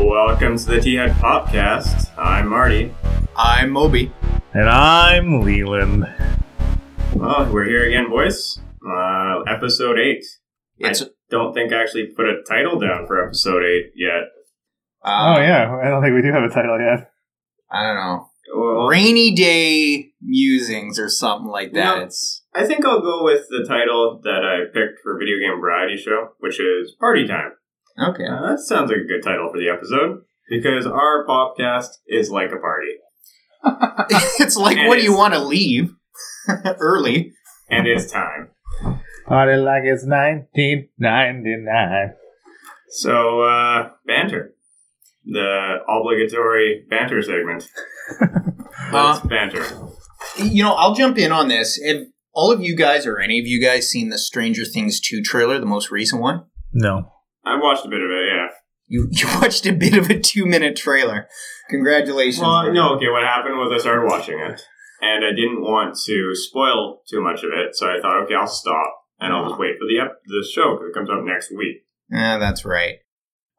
Welcome to the T Head Popcast. I'm Marty. I'm Moby. And I'm Leland. Well, we're here again, boys. Uh, episode 8. It's I don't think I actually put a title down for episode 8 yet. uh, oh yeah, I don't think we do have a title yet. I don't know. Well, Rainy day musings or something like that. No. It's I think I'll go with the title that I picked for Video Game Variety Show, which is Party Time. Okay. Uh, that sounds like a good title for the episode because our podcast is like a party, it's like, And what do you want to leave early? and it's time. Party like it's 1999. So, uh, banter. The obligatory banter segment. Let's banter. You know, I'll jump in on this. Have all of you guys or any of you guys seen the Stranger Things 2 trailer, the most recent one? No. I watched a bit of it, yeah. You, you watched a bit of a two minute trailer. Congratulations. Well, no, okay, what happened was I started watching it, and I didn't want to spoil too much of it, so I thought, okay, I'll stop, and I'll just wait for the, ep- the show, because it comes out next week. Yeah, that's right.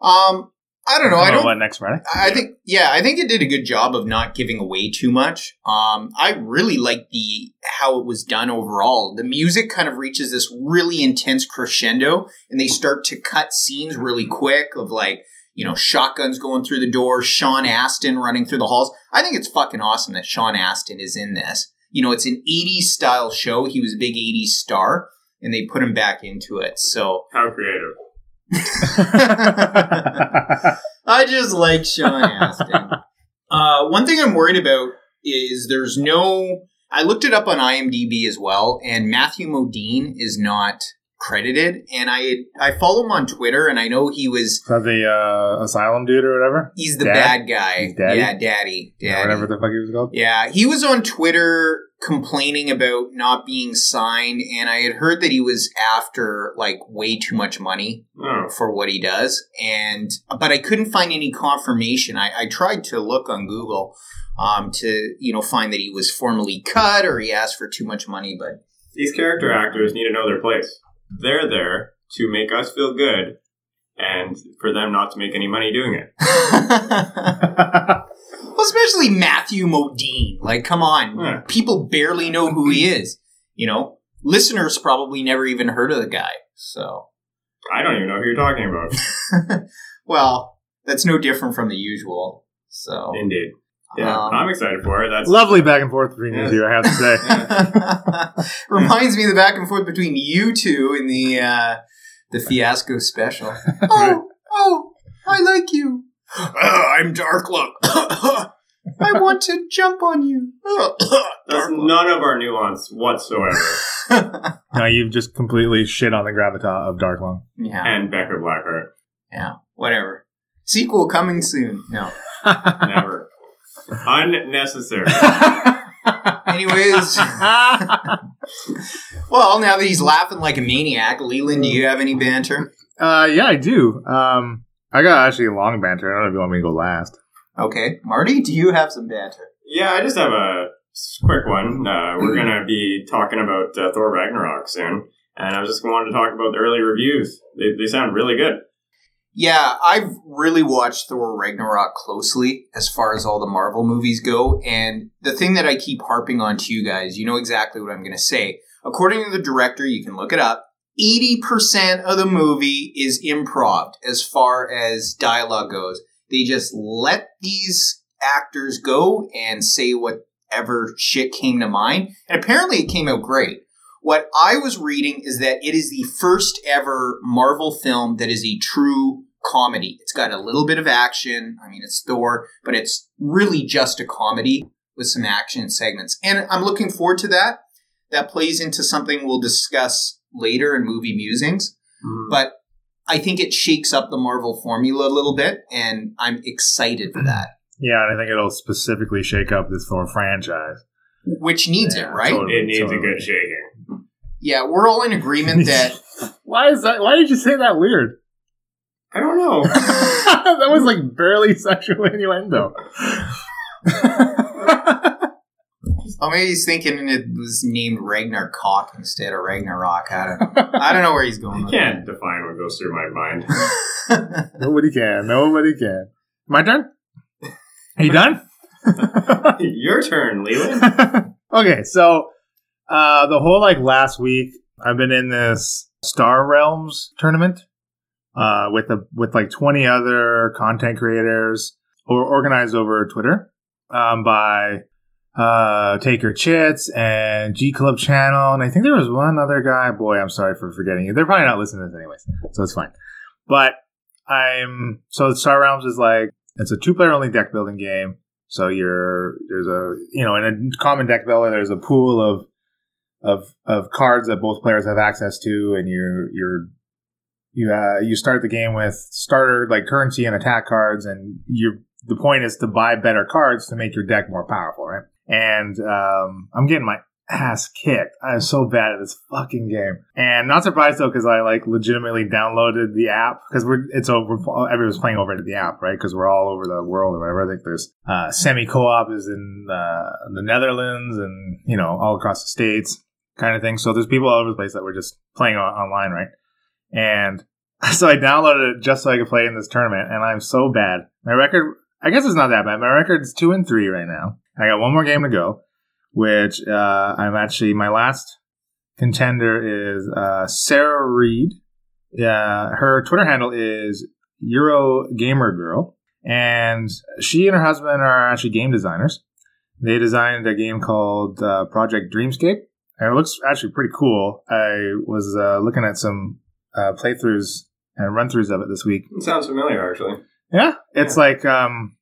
Um, I don't know. I don't know What next Friday? I think, yeah, I think it did a good job of not giving away too much. Um, I really like the how it was done overall. The music kind of reaches this really intense crescendo, and they start to cut scenes really quick of like you know shotguns going through the door, Sean Astin running through the halls. I think it's fucking awesome that Sean Astin is in this. You know, it's an '80s style show. He was a big '80s star, and they put him back into it. So How creative. I just like Sean Astin. uh, one thing I'm worried about is there's no. I looked it up on IMDb as well, and Matthew Modine is not credited. And I I follow him on Twitter, and I know he was Is that the uh, asylum dude or whatever? he's the Dad? bad guy. Daddy? Yeah, daddy, daddy. whatever the fuck he was called. Yeah, he was on Twitter complaining about not being signed, and I had heard that he was after like way too much money Oh, for what he does and but i couldn't find any confirmation i, I tried to look on google um, to you know find that he was formally cut or he asked for too much money but these character actors need to know their place. They're there to make us feel good, and for them not to make any money doing it. well especially matthew modine like come on Yeah. people barely know who he is you know listeners probably never even heard of the guy so I don't even know who you're talking about. well that's no different from the usual so Indeed. Yeah, Um, I'm excited for it. That's Lovely back and forth between Yeah. you two, I have to say. Reminds me of the back and forth between you two in the uh, the fiasco special. oh, oh, I like you. Uh, I'm Darklook. I want to jump on you. That's none of our nuance whatsoever. no, you've just completely shit on the gravitas of Dark Lung. yeah, and Becker Blackheart. yeah, whatever. Sequel coming soon. No. Never. Unnecessary. Anyways, well, now that he's laughing like a maniac, Leland, do you have any banter? uh, yeah, I do. Um, I got actually a long banter. I don't know if you want me to go last. Okay, Marty, do you have some banter? Yeah, I just have a quick one. Uh, we're going to be talking about uh, Thor Ragnarok soon. And I was just wanted to talk about the early reviews. They, they sound really good. Yeah, I've really watched Thor Ragnarok closely as far as all the Marvel movies go. And the thing that I keep harping on to you guys, you know exactly what I'm going to say. According to the director, you can look it up. 80% of the movie is improv as far as dialogue goes. They just let these actors go and say whatever shit came to mind. And apparently it came out great. What I was reading is that it is the first ever Marvel film that is a true comedy. It's got a little bit of action. I mean, it's Thor, but it's really just a comedy with some action segments. And I'm looking forward to that. That plays into something we'll discuss later in movie musings. Mm-hmm. But I think it shakes up the Marvel formula a little bit, and I'm excited for that. Yeah, and I think it'll specifically shake up this Thor franchise. Which needs Yeah, it, right? totally. It needs a good shaking. Yeah, we're all in agreement that Why is that? Why did you say that weird? I don't know. that was like barely sexual innuendo. Oh, maybe he's thinking it was named Ragnar Cock instead of Ragnarok. I don't know. I don't know where he's going. I with can't define what goes through my mind. Nobody can. Nobody can. My turn. Are you done? Your turn, Leland. okay, so uh, the whole like last week, I've been in this Star Realms tournament uh, with a with like twenty other content creators, or organized over Twitter um, by uh, Take Your Chits and G Club Channel, and I think there was one other guy. Boy, I'm sorry for forgetting you. They're probably not listening to this anyways, so it's fine. But I'm so Star Realms is like it's a two player only deck building game. So you're there's a you know in a common deck builder there's a pool of of of cards that both players have access to, and you're you're you uh, you start the game with starter like currency and attack cards, and you the point is to buy better cards to make your deck more powerful, right? And um, I'm getting my ass kicked. I am so bad at this fucking game, and not surprised though because I like legitimately downloaded the app because we're it's over. Everyone's playing over the app, right? Because we're all over the world or whatever. I think there's uh, semi co-op is in uh, the Netherlands and you know all across the states, kind of thing. So there's people all over the place that were just playing on- online, right? And so I downloaded it just so I could play in this tournament, and I'm so bad. My record, I guess it's not that bad. My record's two and three right now. I got one more game to go, which uh, I'm actually my last contender is uh, Sarah Reed. Yeah, her Twitter handle is Euro Gamer Girl, and she and her husband are actually game designers. They designed a game called uh, Project Dreamscape, and it looks actually pretty cool. I was uh, looking at some uh, playthroughs and run throughs of it this week. It sounds familiar, actually. Yeah, it's like um,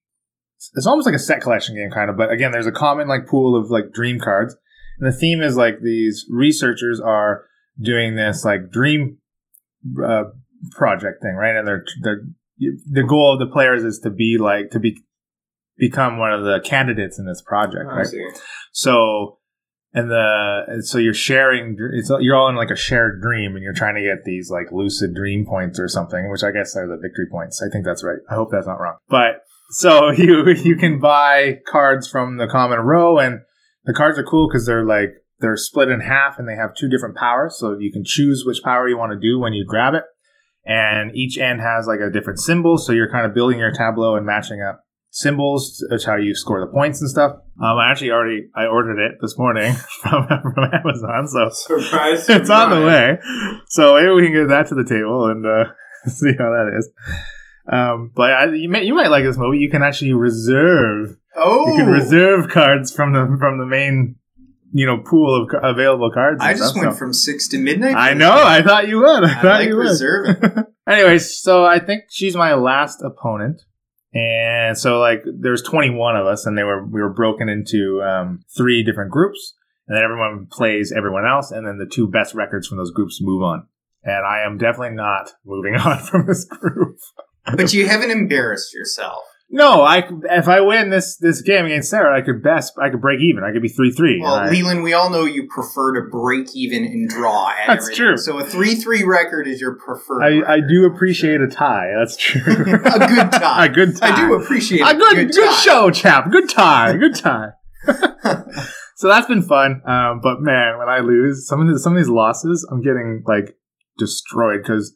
it's almost like a set collection game, kind of. But again, there's a common like pool of like dream cards, and the theme is like these researchers are doing this like dream uh, project thing, right? And they're they're the goal of the players is to be like to be become one of the candidates in this project, I right? So, and the and so you're sharing. It's you're all in like a shared dream, and you're trying to get these like lucid dream points or something, which I guess are the victory points. I think that's right. I hope that's not wrong. But so you you can buy cards from the common row, and the cards are cool because they're like they're split in half, and they have two different powers. So you can choose which power you want to do when you grab it, and each end has like a different symbol. So you're kind of building your tableau and matching up symbols. That's how you score the points and stuff. Um, I actually already I ordered it this morning from, from Amazon, so Surprise! it's on the way. So maybe we can get that to the table and uh, see how that is. Um, but I, you, may, you might like this movie. You can actually reserve. Oh, You can reserve cards from the from the main, you know, pool of available cards. I just went so- from six to midnight. I know. I thought you would. I, I thought like you would. reserving. Anyways, so I think she's my last opponent. And so like there's 21 of us and they were we were broken into um, three different groups and then everyone plays everyone else and then the two best records from those groups move on. And I am definitely not moving on from this group. But you haven't embarrassed yourself. No, I if I win this this game against Sarah, I could best I could break even. I could be 3-3. Well, I- Leland, we all know you prefer to break even and draw. At That's everything. true. So a three-three record is your preferred. I, I do appreciate a tie. That's true. a good tie. a good tie. I do appreciate a good good, tie. show, chap. Good tie. Good tie. so that's been fun. Um, but man, when I lose some of the, some of these losses, I'm getting like destroyed because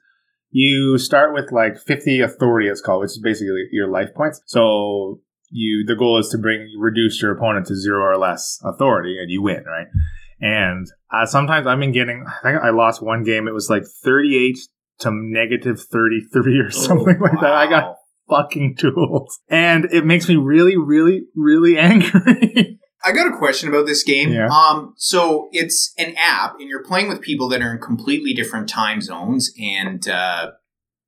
you start with like 50 authority. It's called, which is basically your life points. So you the goal is to bring reduce your opponent to zero or less authority, and you win, right? And uh, sometimes I've been getting. I think I lost one game. It was like 38 to negative 33 or something like that. I got fucking tools. And it makes me really, really, really angry. I got a question about this game. Yeah. Um, so it's an app, and you're playing with people that are in completely different time zones, and uh,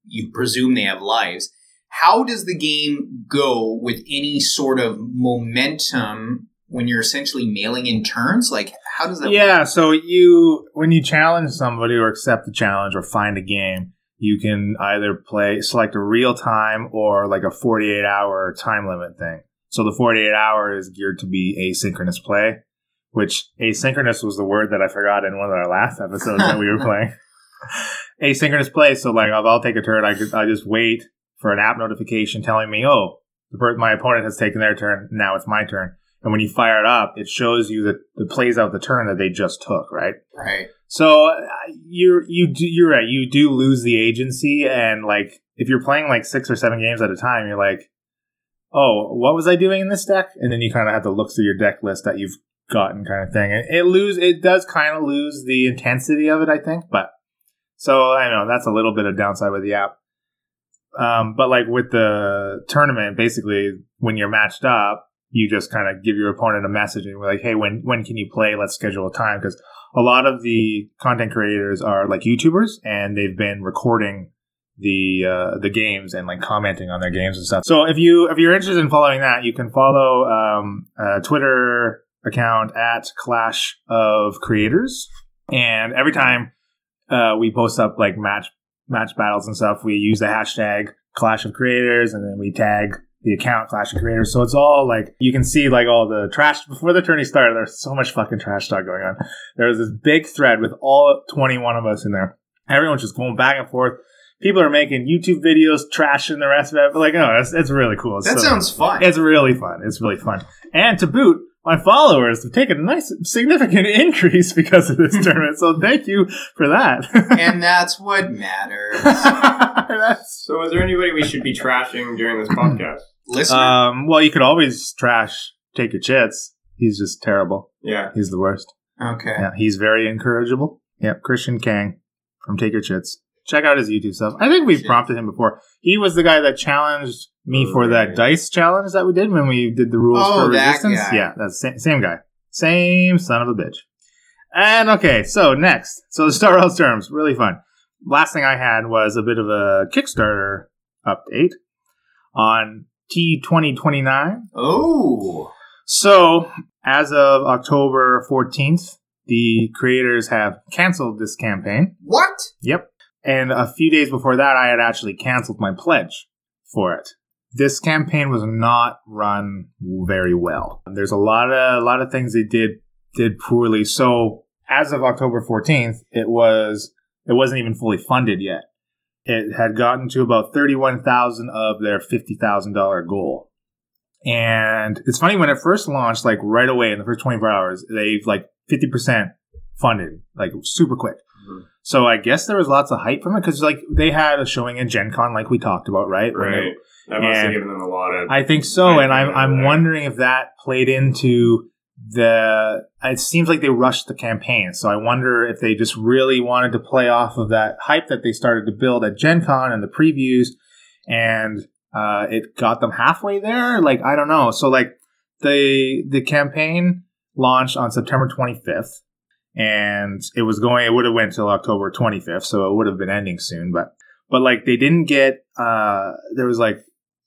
you presume they have lives. How does the game go with any sort of momentum when you're essentially mailing in turns? Like, how does that? work? yeah, so you when you challenge somebody or accept the challenge or find a game, you can either play select a real time or like a 48 hour time limit thing. So the 48 hour is geared to be asynchronous play, which asynchronous was the word that I forgot in one of our last episodes that we were playing. asynchronous play. So like, I'll, I'll take a turn. I could, I just wait for an app notification telling me, oh, the my opponent has taken their turn. Now it's my turn. And when you fire it up, it shows you that it plays out the turn that they just took, right? Right. So uh, you're you do you're right. You do lose the agency, and like if you're playing like six or seven games at a time, you're like, oh, what was I doing in this deck? And then you kind of have to look through your deck list that you've gotten, kind of thing. And it lose it does kind of lose the intensity of it, I think. But so I know that's a little bit of downside with the app. Um, but like with the tournament, basically when you're matched up, you just kind of give your opponent a message and we're like, hey, when when can you play? Let's schedule a time because a lot of the content creators are like YouTubers and they've been recording the uh, the games and like commenting on their games and stuff. So if you if you're interested in following that, you can follow um, a Twitter account at Clash of Creators, and every time uh, we post up like match match battles and stuff, we use the hashtag Clash of Creators, and then we tag the account Clash of Creators. So it's all like you can see like all the trash before the tourney started. There's so much fucking trash talk going on. There was this big thread with all 21 of us in there. Everyone's just going back and forth. People are making YouTube videos, trashing the rest of it. But like, oh, it's, it's really cool. That So- sounds fun. It's really fun. It's really fun. And to boot, my followers have taken a nice, significant increase because of this tournament. So thank you for that. and that's what matters. That's- So, is there anybody we should be trashing during this podcast? Listener, um, well, you could always trash Take Your Chits. He's just terrible. Yeah. He's the worst. okay. Yeah, he's very incorrigible. Yep, Christian Kang from Take Your Chits. Check out his YouTube stuff. I think we've Shit. prompted him before. He was the guy that challenged me Oh, for that right. dice challenge that we did when we did the rules Oh, for resistance. guy. Yeah, that's same, same guy. Same son of a bitch. And okay, so next. So the Star Realms terms, really fun. Last thing I had was a bit of a Kickstarter update on T2029. Oh. So, as of October 14th, the creators have canceled this campaign. What? Yep. And a few days before that, I had actually canceled my pledge for it. This campaign was not run very well. There's a lot of a lot of things they did did poorly. So, as of October 14th, it was it wasn't even fully funded yet. It had gotten to about 31,000 of their $50,000 goal. And it's funny when it first launched, like right away in the first 24 hours, they've like 50% funded, like super quick. So I guess there was lots of hype from it because like they had a showing at Gen Con, like we talked about, right? Right. That must have given them a lot of. I think so, and I'm I'm right. wondering if that played into the. It seems like they rushed the campaign, so I wonder if they just really wanted to play off of that hype that they started to build at Gen Con and the previews, and uh, it got them halfway there. Like I don't know. So like the the campaign launched on September 25th, and it was going. It would have went till October 25th, so it would have been ending soon, but. But like they didn't get uh there was like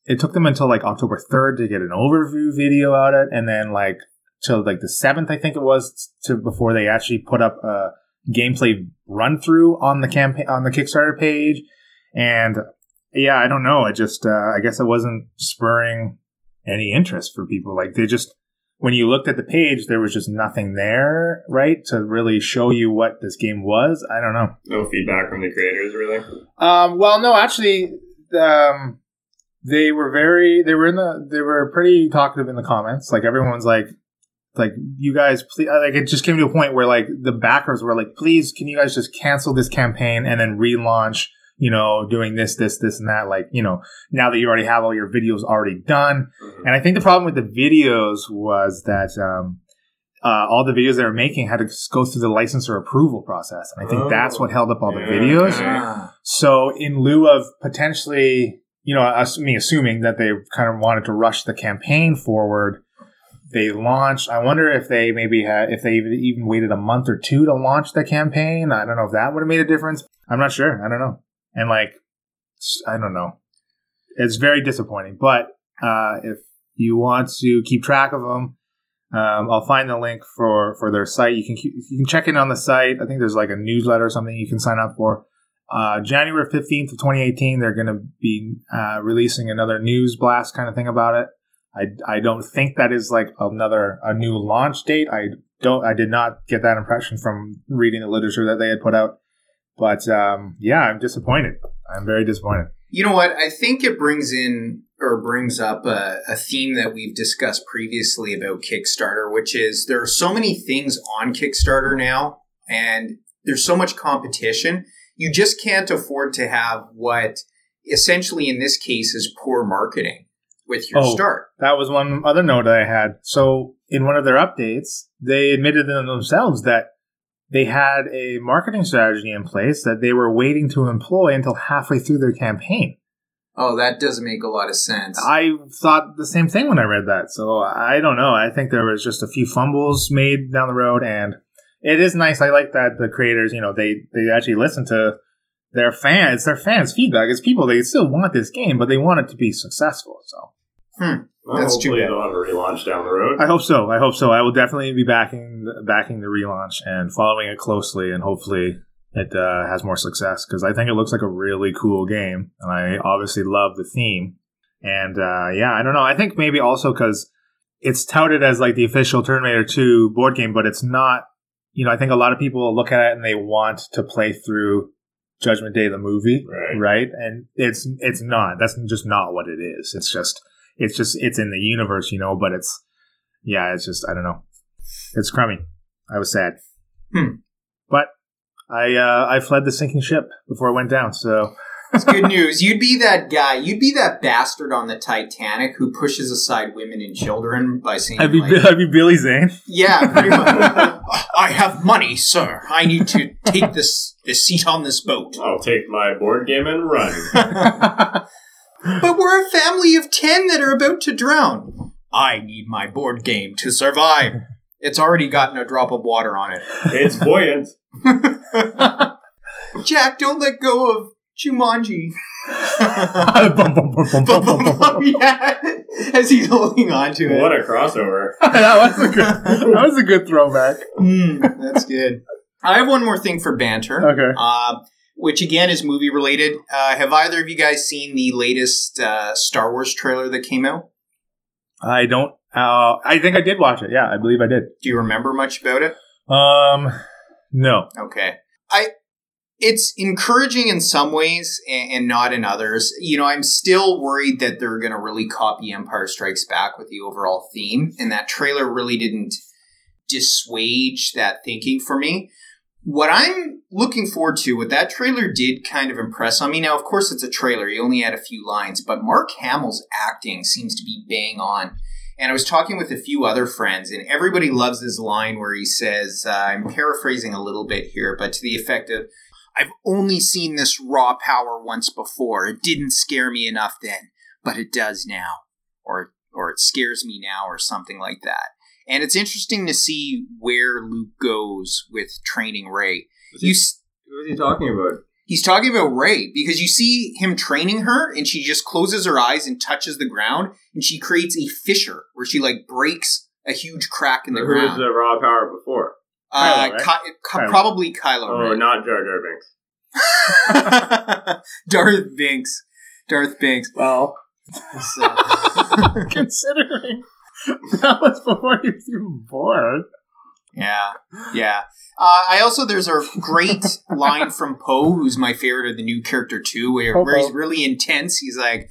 it took them until like October 3rd to get an overview video out it and then like till like the 7th I think it was to before they actually put up a gameplay run through on the campaign on the Kickstarter page and yeah I don't know it just uh, I guess it wasn't spurring any interest for people like they just when you looked at the page there was just nothing there right to really show you what this game was I don't know no feedback from the creators, really. um, well, no, actually, um, they were very, they were in the, they were pretty talkative in the comments. Like everyone's like, like you guys, please, like it just came to a point where like the backers were like, please, can you guys just cancel this campaign and then relaunch? You know, doing this, this, this, and that. Like, you know, now that you already have all your videos already done, Mhm. and I think the problem with the videos was that um, uh, all the videos they were making had to go through the licensor approval process, and I think Oh. that's what held up all the Yeah, videos. okay. Ah. So, in lieu of potentially, you know, us, me assuming that they kind of wanted to rush the campaign forward, they launched. I wonder if they maybe had, if they even waited a month or two to launch the campaign. I don't know if that would have made a difference. I'm not sure. I don't know. And like, I don't know. It's very disappointing. But uh, if you want to keep track of them, um, I'll find the link for for their site. You can keep, you can check in on the site. I think there's like a newsletter or something you can sign up for. Uh, January 15th of 2018, they're going to be uh, releasing another news blast kind of thing about it. I, I don't think that is like another a new launch date. I don't I did not get that impression from reading the literature that they had put out. But um, yeah, I'm disappointed. I'm very disappointed. You know what? I think it brings in or brings up a, a theme that we've discussed previously about Kickstarter, which is there are so many things on Kickstarter now, and there's so much competition. You just can't afford to have what essentially in this case is poor marketing. with your Oh. start. That was one other note I had. So in one of their updates, they admitted in themselves that they had a marketing strategy in place that they were waiting to employ until halfway through their campaign. Oh, that does make a lot of sense. I thought the same thing when I read that. So I don't know. I think there was just a few fumbles made down the road, and it is nice. I like that the creators, you know, they they actually listen to their fans. Their fans' feedback. It's people they still want this game, but they want it to be successful. So hmm. Well, That's too bad. they'll have a relaunch down the road. I hope so. I hope so. I will definitely be backing backing the relaunch and following it closely, and hopefully it uh, has more success because I think it looks like a really cool game, and I obviously love the theme. And uh, yeah, I don't know. I think maybe also because it's touted as like the official Terminator 2 board game, but it's not. You know, I think a lot of people look at it and they want to play through Judgment Day the movie, Right. right? And it's it's not. That's just not what it is. It's just it's just it's in the universe, you know. But it's yeah, it's just I don't know. It's crummy. I was sad, Hmm. but I uh, I fled the sinking ship before it went down. So It's good news. You'd be that guy. You'd be that bastard on the Titanic who pushes aside women and children by saying, I'd be like, I'd be Billy Zane. "Yeah, pretty much. I have money, sir. I need to take this this seat on this boat." I'll take my board game and run. But we're a family of ten that are about to drown. I need my board game to survive. It's already gotten a drop of water on it. it's buoyant. Jack, don't let go of Jumanji. Bum, bum, bum, bum, bum, bum, bum. yeah, as he's holding on to it. What a crossover. that was a good that was a good throwback. Mm, that's good. I have one more thing for banter, Okay. uh, which again is movie related. Uh, have either of you guys seen the latest uh, Star Wars trailer that came out? I don't. Uh, I think I did watch it. Yeah, I believe I did. Do you remember much about it? Um, no. Okay. I it's encouraging in some ways and, and not in others. You know, I'm still worried that they're going to really copy Empire Strikes Back with the overall theme, and that trailer really didn't dissuade that thinking for me. What I'm looking forward to, what that trailer did kind of impress on me. Now, of course, it's a trailer; he only had a few lines, but Mark Hamill's acting seems to be bang on. And I was talking with a few other friends, and everybody loves this line where he says, uh, I'm paraphrasing a little bit here, but to the effect of, I've only seen this raw power once before. It didn't scare me enough then, but it does now. Or, or it scares me now, or something like that. And it's interesting to see where Luke goes with training Rey. You, s- Who is he talking about? He's talking about Rey because you see him training her and she just closes her eyes and touches the ground and she creates a fissure where she like breaks a huge crack in the Who was ground. the raw power before? uh, Kylo, right? Ky- Ky- Kylo. probably Kylo Oh, Ren. not Jar Jar Binks. Darth Binks. Darth Binks. Well, So- considering that was before he was even born. yeah, yeah. Uh, I also there's a great line from Poe, who's my favorite of the new character too, where, where he's really intense. He's like,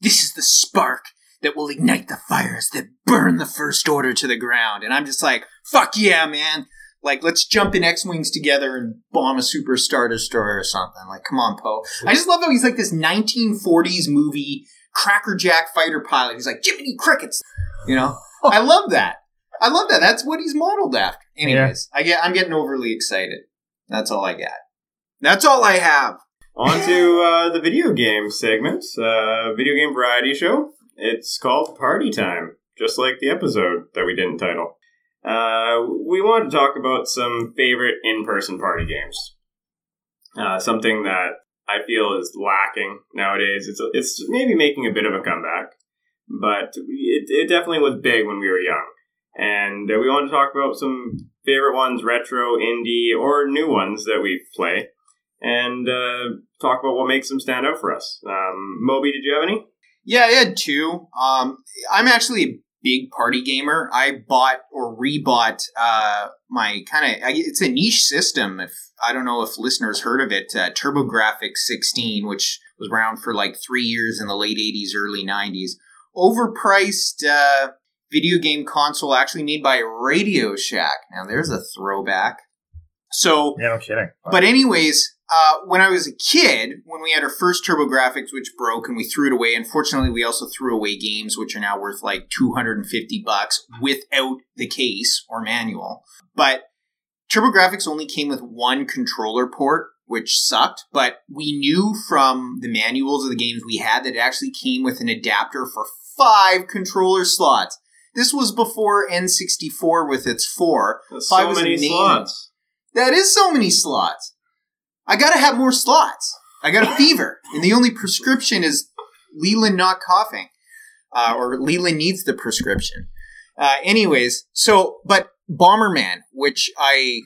"This is the spark that will ignite the fires that burn the First Order to the ground," and I'm just like, "Fuck yeah, man!" Like, let's jump in X wings together and bomb a super star destroyer or something. Like, come on, Poe. I just love how he's like this 1940s movie crackerjack fighter pilot. He's like Jiminy Crickets, you know. I love that. I love that. That's what he's modeled after. Anyways, I get I'm getting overly excited. That's all I got. That's all I have. On to uh, the video game segment, uh, video game variety show. It's called Party Time, just like the episode that we didn't title. Uh, we want to talk about some favorite in-person party games. Uh, something that I feel is lacking nowadays. It's it's maybe making a bit of a comeback, but it, it definitely was big when we were young. And uh, we want to talk about some favorite ones, retro, indie, or new ones that we play and uh, talk about what makes them stand out for us. Um, Moby, did you have any? Yeah, I had two. Um, I'm actually big party gamer. I bought or rebought uh, my kind of it's a niche system. If I don't know if listeners heard of it, uh, TurboGrafx 16, which was around for like three years in the late 80s, early 90s. Overpriced uh, video game console, actually made by Radio Shack. Now there's a throwback. So Yeah, no kidding. but anyways, uh, when I was a kid, when we had our first TurboGrafx, which broke and we threw it away, unfortunately, we also threw away games which are now worth like 250 bucks without the case or manual. But TurboGrafx only came with one controller port, which sucked. But we knew from the manuals of the games we had that it actually came with an adapter for five controller slots. This was before N64 with its four. That's Five so was many slots. That is so many slots. I gotta have more slots. I got a fever, and the only prescription is Leland not coughing, uh, or Leland needs the prescription. Uh, anyways, so but Bomberman, which I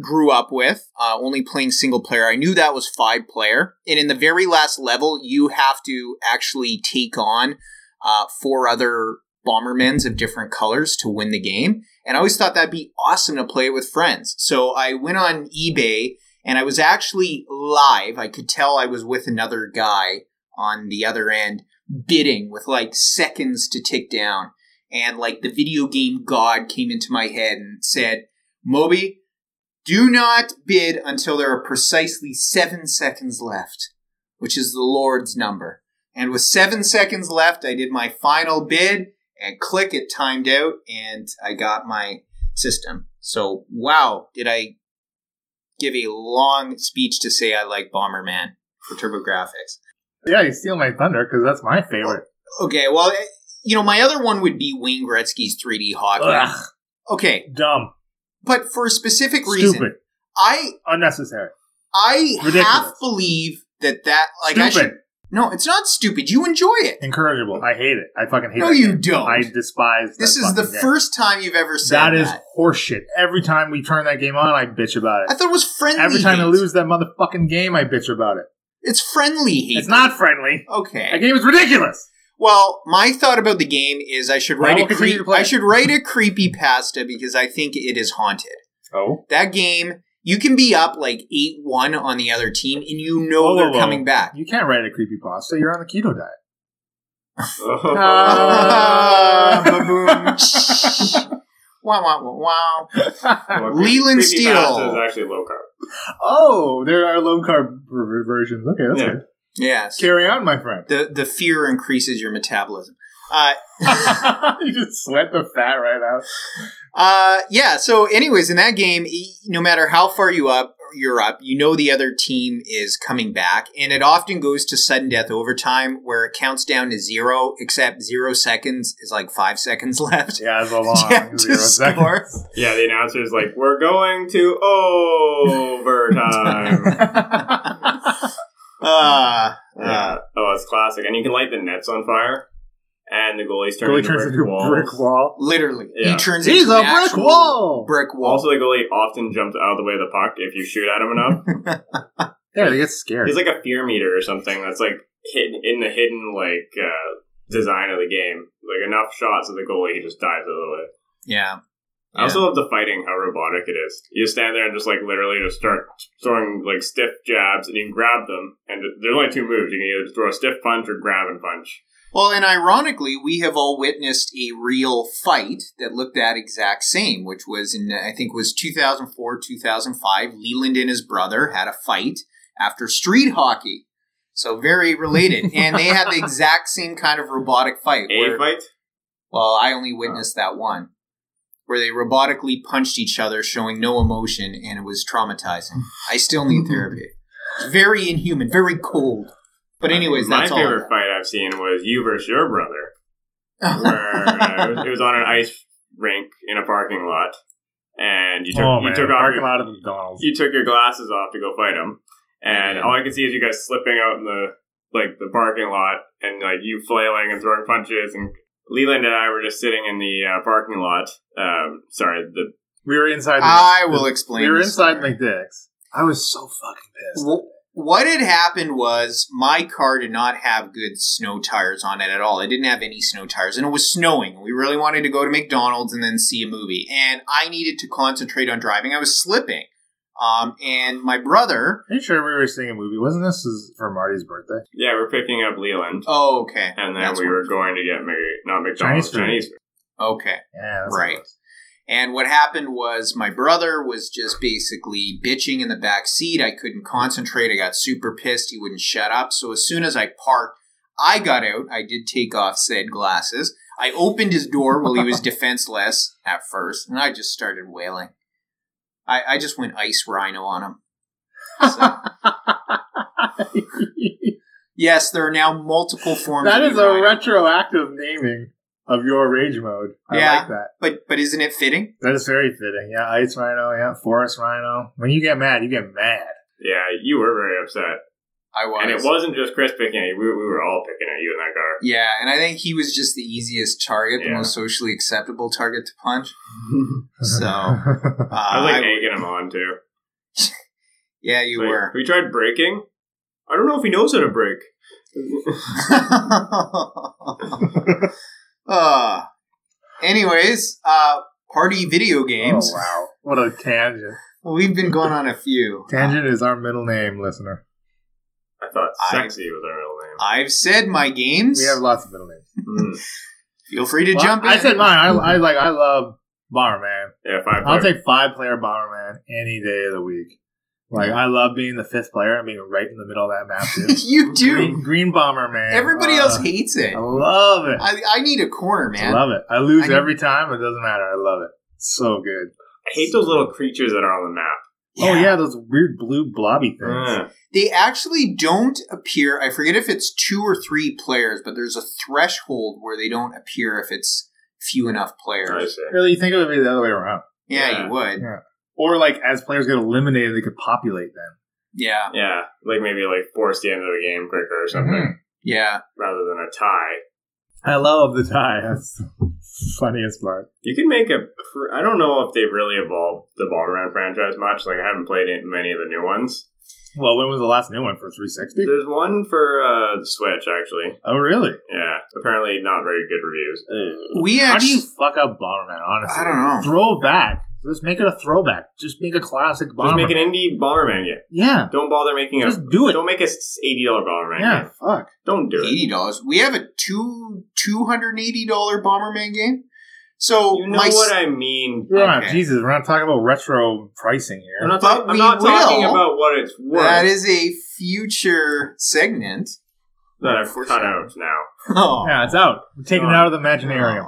grew up with, uh, only playing single player, I knew that was five player, and in the very last level, you have to actually take on uh, four other Bombermans of different colors to win the game. And I always thought that'd be awesome to play it with friends. So I went on eBay and I was actually live. I could tell I was with another guy on the other end bidding with like seconds to tick down. And like the video game god came into my head and said, Moby, do not bid until there are precisely seven seconds left, which is the Lord's number. And with seven seconds left, I did my final bid and click, it timed out, and I got my system. So, wow, did I give a long speech to say I like Bomberman for TurboGrafx. Yeah, you steal my thunder because that's my favorite. Okay, well, eh, you know, my other one would be Wayne Gretzky's 3D hockey. Ugh, Okay, dumb, but for a specific reason, stupid, I unnecessary, I Ridiculous. half believe that that like I should. No, it's not stupid. You enjoy it. incorrigible. I hate it. I fucking hate it. No, you don't. I despise. this is the game. first time you've ever said That that. is horseshit. Every time we turn that game on, I bitch about it. I thought it was friendly. Every time I lose that motherfucking game, I bitch about it. it's friendly hate. It's not friendly. okay. That game is ridiculous. Well, my thought about the game is I should write we'll a continue creep. to play I should write a creepy pasta because I think it is haunted. Oh, That game, you can be up like eight one on the other team, and you know Whoa, whoa, they're whoa. coming back. you can't write a creepy pasta. You're on the keto diet. Baboom. wow, wow, wow, wow. Leland Steele. is actually low carb. oh, there are low carb ver- versions. Okay, that's Yeah. good. Yes. Carry on, my friend. The the fear increases your metabolism. Uh, you just sweat the fat right out. Uh, yeah. So, anyways, in that game, no matter how far you up you're up, you know the other team is coming back, and it often goes to sudden death overtime, where it counts down to zero. Except zero seconds is like five seconds left. Yeah, it's a long zero seconds. Yeah, the announcer's like, "We're going to overtime." Uh, yeah. Oh, it's classic, and you can light the nets on fire, and the goalies turn Goalie into turns brick into a walls. brick wall. literally, Yeah. he turns He's into a an brick actual wall. Brick wall. Also, the goalie often jumps out of the way of the puck if you shoot at him enough. Yeah, he gets scared. He's like a fear meter or something that's like hidden in the hidden like uh, design of the game. Like enough shots of the goalie, he just dives out of the way. yeah. I also love the fighting, how robotic it is. You just stand there and just like literally just start throwing like stiff jabs, and you can grab them. And there's only two moves: you can either throw a stiff punch or grab and punch. Well, and ironically, we have all witnessed a real fight that looked that exact same, which was in, I think, was 2004, 2005. Leland and his brother had a fight after street hockey. So very related. and they had the exact same kind of robotic fight. A where- fight. Well, I only witnessed that one. Where they robotically punched each other, showing no emotion, and it was traumatizing. I still need therapy. It's very inhuman, very cold. But anyways, my that's all. favorite fight I've seen was you versus your brother, where uh, it, was, it was on an ice rink in a parking lot, and you took oh you man, took off parking your, lot of McDonald's. you took your glasses off to go fight him, and all I could see is you guys slipping out in the like the parking lot, and like you flailing and throwing punches, and Leland and I were just sitting in the uh, parking lot. Um, sorry, the We were inside. The, I will explain. We were inside story. McDick's. I was so fucking pissed. Wh- What had happened was my car did not have good snow tires on it at all. It didn't have any snow tires, and it was snowing. We really wanted to go to McDonald's and then see a movie, and I needed to concentrate on driving. I was slipping, um, and my brother. Are you sure we were seeing a movie? Wasn't this for Marty's birthday? yeah, we're picking up Leland, Oh, okay, and then That's we were going to get married, not McDonald's, Chinese food. Chinese. food. okay. Yeah, that's what it Right. And what happened was my brother was just basically bitching in the back seat. I couldn't concentrate. I got super pissed. He wouldn't shut up. So as soon as I parked, I got out. I did take off said glasses. I opened his door while he was defenseless at first, and I just started wailing. I, I just went ice rhino on him. So, yes, there are now multiple forms. that is a rhino. retroactive naming of your rage mode. I Yeah. like that. but but isn't it fitting? That is very fitting. Yeah, ice rhino. Yeah, forest rhino. When you get mad, you get mad. Yeah, you were very upset. I was. And it wasn't just Chris picking at you. We, we were all picking at you in that car. Yeah, and I think he was just the easiest target, the most socially acceptable target to punch. So, uh, I was like I- egging him on too. yeah, you Like, were. We tried breaking. I don't know if he knows how to brake. uh, anyways, uh, party video games. Oh wow! What a tangent. Well, we've been going on a few. Tangent is our middle name, listener. I thought I- sexy was our middle name. I've said my games. We have lots of middle names. Mm. Feel free to Well, jump in. I said mine. I, I like. I love Bomberman. Yeah, five. I'll player. take five player Bomberman any day of the week. Like I love being the fifth player and being right in the middle of that map too. you do. Green, green Bomberman. Everybody Uh, else hates it. I love it. I, I need a corner, man. I love it. I lose I need- every time. It doesn't matter. I love it. It's so good. I hate those little creatures that are on the map. Oh yeah, those weird blue blobby things. Uh, They actually don't appear. I forget if it's two or three players, but there's a threshold where they don't appear if it's few enough I players. see. Really, you think it would be the other way around. Yeah, Yeah. you would. Yeah. Or like as players get eliminated, they could populate them. Yeah, Yeah, like maybe like force the end of the game quicker or something Mhm. yeah. rather than a tie. I love the tie. That's the funniest part. You can make a. pr- I don't know if they've really evolved the Bomberman franchise much. Like I haven't played it, many of the new ones. Well, when was the last new one for 360? There's one for uh, the Switch actually. Oh, really? Yeah, apparently not very good reviews. We How do you fuck up Bomberman? Honestly, I don't know. Throw it back. Just make it a throwback. Just make a classic bomber. Just make an indie Bomberman game. yeah, Don't bother making a. just do it. Don't make a eighty dollar Bomberman Yeah, game. fuck. Don't do it. Eighty dollars. We have a two two hundred eighty dollar Bomberman game. So You know my what I mean. We're not, Okay. Jesus, we're not talking about retro pricing here. I'm not, But talk- I'm not talking about what it's worth. that is a future segment. that I've For cut out now. Oh, Yeah, it's out. We're taking it out of the Imaginarium.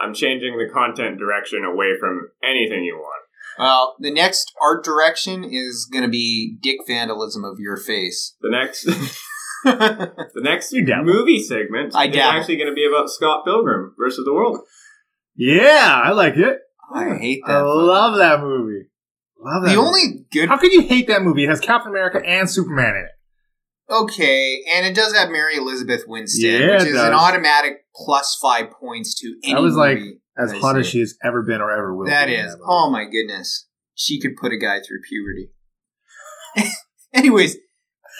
I'm changing the content direction away from anything you want. Well, the next art direction is going to be dick vandalism of your face. The next, the next You movie segment I is dabble. actually going to be about Scott Pilgrim versus the World. Yeah, I like it. I hate that. I that. love that movie. Love that. The movie. only good, How could you hate that movie? It has Captain America and Superman in it. Okay, and it does have Mary Elizabeth Winstead, Yeah, which is does. an automatic plus five points to any That was like As hot as she has ever been or ever will. That be is. Oh my goodness, she could put a guy through puberty. Anyways,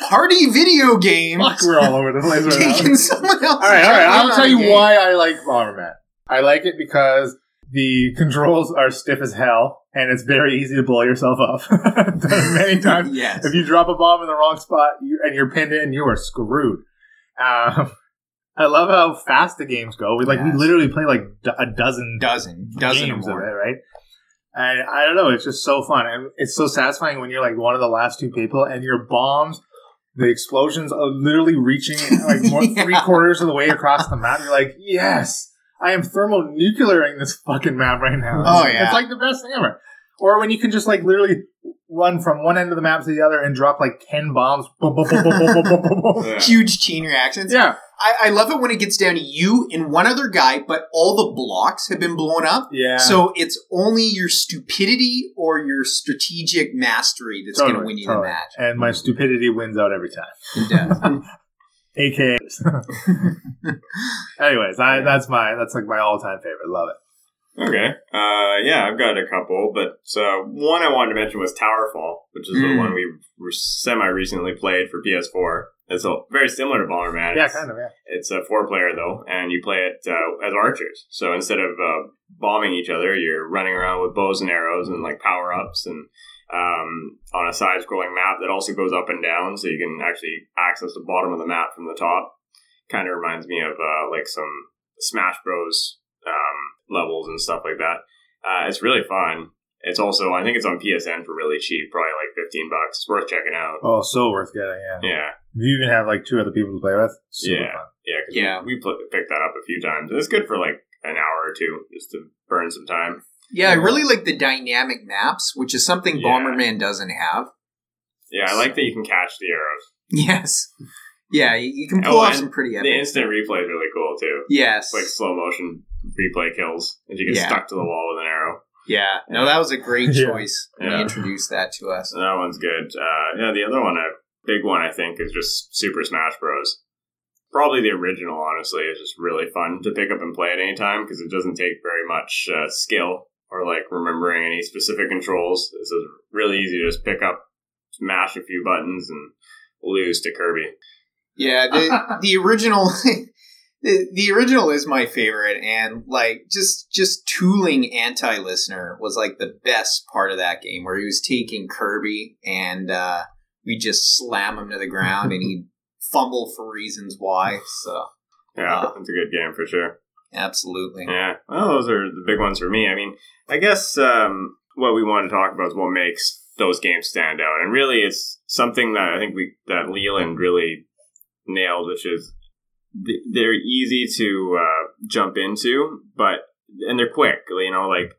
party video games. Fuck, we're all over the place right now. Taking someone else. All right, all right. I'll tell you why I like Bomberman. I like it because the controls are stiff as hell, and it's very easy to blow yourself up. Many times. Yes. If you drop a bomb in the wrong spot you, and you're pinned in, you are screwed. Um, I love how fast the games go. We like we literally play like a dozen dozen, dozen games of it, right? And I don't know, it's just so fun, and it's so satisfying when you're like one of the last two people, and your bombs, the explosions are literally reaching like more, Yeah. three quarters of the way across the map. You're like, yes, I am thermonuclearing this fucking map right now. Oh yeah, it's like the best thing ever. Or when you can just like literally run from one end of the map to the other and drop like ten bombs, huge chain reactions. Yeah, I, I, love it when it gets down to you and one other guy, but all the blocks have been blown up. Yeah, so it's only your stupidity or your strategic mastery that's totally, going to win you totally. the match. And my stupidity wins out every time. It does. AKAs. Anyways, I, that's my that's like my all time favorite. Love it. Okay. Uh, yeah, I've got a couple, but uh, one I wanted to mention was Towerfall, which is the Mm. one we were semi recently played for PS4. It's a, very similar to Bomberman. Yeah, It's- kind of. Yeah. It's a four player though, and you play it uh, as archers. So instead of uh, bombing each other, you're running around with bows and arrows and like power ups, and um, on a side scrolling map that also goes up and down, so you can actually access the bottom of the map from the top. Kind of reminds me of uh, like some Smash Bros. Um, levels and stuff like that. Uh, it's really fun. It's also, I think it's on PSN for really cheap, probably like 15 bucks. It's worth checking out. Oh, so worth getting. Yeah. Yeah. You even have like two other people to play with. Super Yeah. fun. Yeah, 'cause Yeah. we, we pl- picked that up a few times. It's good for like an hour or two just to burn some time. Yeah, I really like the dynamic maps, which is something Yeah. Bomberman doesn't have. Yeah, I like that you can catch the arrows. Yes. Yeah, you, you can pull Oh, off some pretty The instant replay is really cool too. yes. It's like slow motion replay kills, and you get Yeah. stuck to the wall with an arrow. yeah. No, that was a great Yeah. choice. when Yeah. You introduced that to us. That one's good. Uh, yeah, the other one, a big one, I think, is just Super Smash Bros. Probably the original, honestly. is just really fun to pick up and play at any time because it doesn't take very much uh, skill or like remembering any specific controls. This is really easy to just pick up, mash a few buttons, and lose to Kirby. Yeah, the the original the, the original is my favorite and like just just tooling anti-listener was like the best part of that game where he was taking Kirby and uh we just slam him to the ground and he'd fumble for reasons why. So Yeah, Uh, it's a good game for sure. Absolutely. Yeah, well, those are the big ones for me. I mean, I guess um, what we want to talk about is what makes those games stand out, and really, it's something that I think we that Leland really nailed, which is they're easy to uh, jump into, but and they're quick. You know, like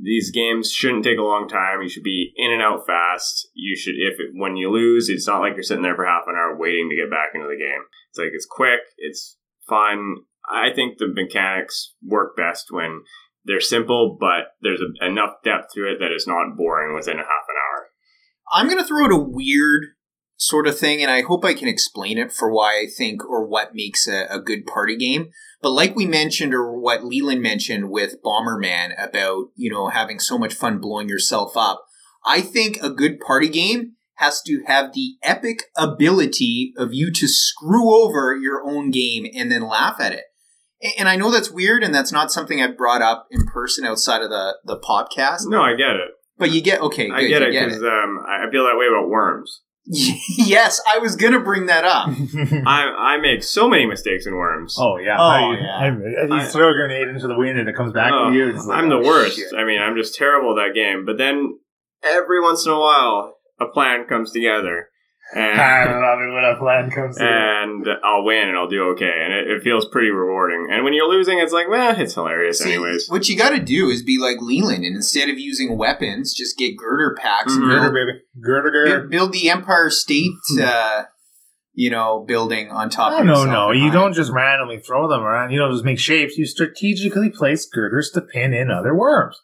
these games shouldn't take a long time. You should be in and out fast. You should, if it, when you lose, it's not like you're sitting there for half an hour waiting to get back into the game. It's like it's quick, it's fun. I think the mechanics work best when they're simple, but there's a, enough depth to it that it's not boring within a half an hour. I'm going to throw out a weird sort of thing, and I hope I can explain it for why I think or what makes a, a good party game. But like we mentioned, or what Leland mentioned with Bomberman about, you know, having so much fun blowing yourself up, I think a good party game has to have the epic ability of you to screw over your own game and then laugh at it. A- And I know that's weird, and that's not something I've brought up in person outside of the, the podcast. No, I get it. But you get okay. I good, get it because um, I feel that way about worms. yes, I was gonna bring that up. I I make so many mistakes in worms. oh yeah. Oh, I, yeah. I, you I- throw a grenade into the wind and it comes back Oh, to you. It's like, I'm the oh, worst. shit. I mean, I'm just terrible at that game. But then every once in a while, a plan comes together, I and love it when a plan comes through. and I'll win and I'll do okay, and it, it feels pretty rewarding. And when you're losing, it's like, well, it's hilarious, See, anyways. what you got to do is be like Leland, and instead of using weapons, just get girder packs Mhm. and Girder, build, baby. Girder, girder. build, build the Empire State, uh, you know, building on top. Oh, of no, no. and You don't just randomly throw them around. You don't just make shapes. You strategically place girders to pin in other worms.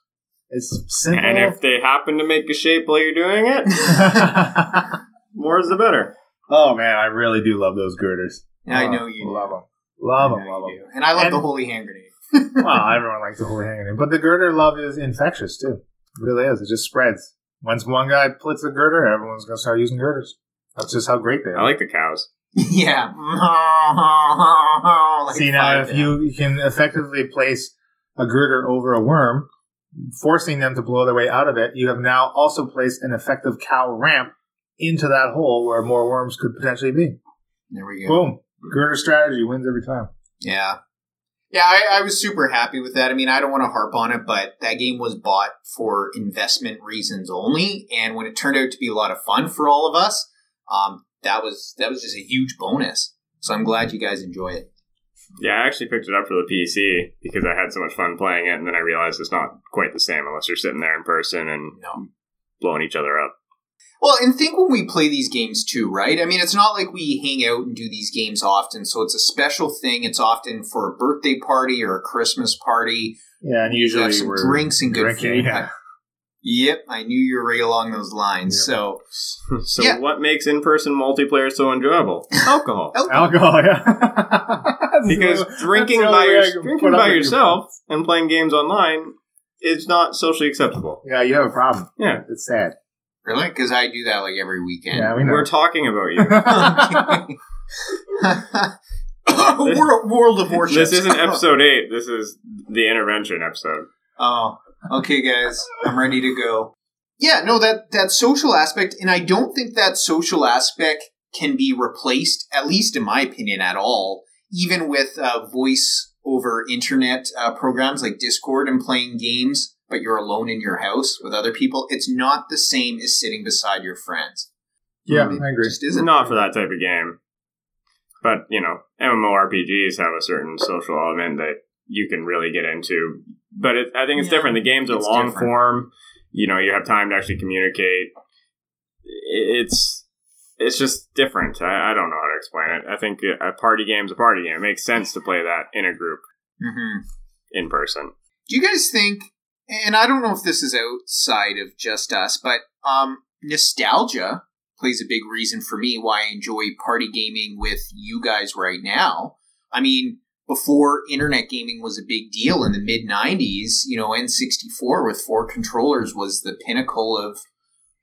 It's simple. And if they happen to make a shape while you're doing it, more is the better. oh, man, I really do love those girders. I Oh, know you do. Love them. Love them, love them. and I love And- the holy hand grenade. well, everyone likes the holy hand grenade, But the girder love is infectious, too. It really is. It just spreads. Once one guy puts a girder, everyone's going to start using girders. That's just how great they are. I like the cows. yeah. Like See now, five if down. you can effectively place a girder over a worm, forcing them to blow their way out of it, you have now also placed an effective cow ramp into that hole where more worms could potentially be. there we go. Boom! Girder strategy wins every time. Yeah. Yeah, I, I was super happy with that. I mean, I don't want to harp on it, but that game was bought for investment reasons only. And when it turned out to be a lot of fun for all of us, um, that was that was just a huge bonus. So I'm glad you guys enjoy it. Yeah, I actually picked it up for the PC because I had so much fun playing it, and then I realized it's not quite the same unless you're sitting there in person and No. blowing each other up. Well, and think when we play these games too, right? I mean, it's not like we hang out and do these games often, so it's a special thing. It's often for a birthday party or a Christmas party. Yeah, and We usually have some we're drinks and good drinking, food. yeah. Yep, I knew you were right along those lines. Yep. So So, Yeah. what makes in-person multiplayer so enjoyable? Alcohol. Alcohol, yeah. because drinking by your, drinking by yourself and playing games online is not socially acceptable. Yeah, you have a problem. Yeah. It's sad. Really, because I do that like every weekend. Yeah, we know. We're talking about you. world, world of Warships. this isn't episode eight. This is the intervention episode. Oh, okay, guys, I'm ready to go. Yeah, no, that that social aspect, and I don't think that social aspect can be replaced, at least in my opinion, at all. Even with uh, voice over internet uh, programs like Discord and playing games but you're alone in your house with other people, it's not the same as sitting beside your friends. Yeah, It I agree. just isn't. not for that type of game. But you know, MMORPGs have a certain social element that you can really get into. But it, I think it's Yeah, different. The games are long different. form. You know, you have time to actually communicate. It's it's just different. I, I don't know how to explain it. I think a party game's a party game. It makes sense to play that in a group hmm in person. Do you guys think? And I don't know if this is outside of just us, but um, nostalgia plays a big reason for me why I enjoy party gaming with you guys right now. I mean, before internet gaming was a big deal in the mid '90s, you know, N64 with four controllers was the pinnacle of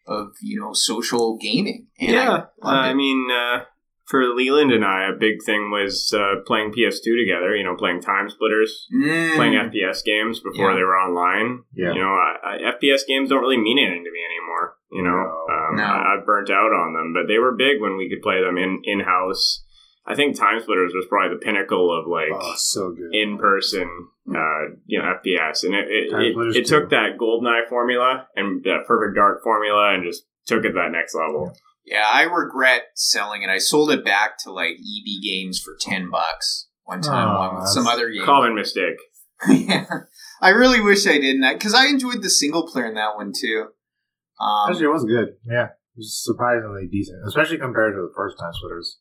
of you know social gaming. And yeah, I uh, I mean, uh, for Leland and I, a big thing was uh, playing PS2 together. You know, playing Time Splitters. Mm. playing FPS games before Yeah. they were online. Yeah. You know, I, I, FPS games don't really mean anything to me anymore. You know, No. um, No. I, I've burnt out on them, but they were big when we could play them in in house. I think Time Splitters was probably the pinnacle of like Oh, so good. in person, uh, you know, FPS, and it it, it, it took that Goldeneye formula and that Perfect Dark formula and just took it to that next level. Yeah, I regret selling it. I sold it back to like EB Games for ten bucks one time, Oh, along with some other games. Common mistake. yeah, I really wish I didn't, because I enjoyed the single player in that one too. Um, Actually, it was good. Yeah, it was surprisingly decent, especially compared to the first time splitters.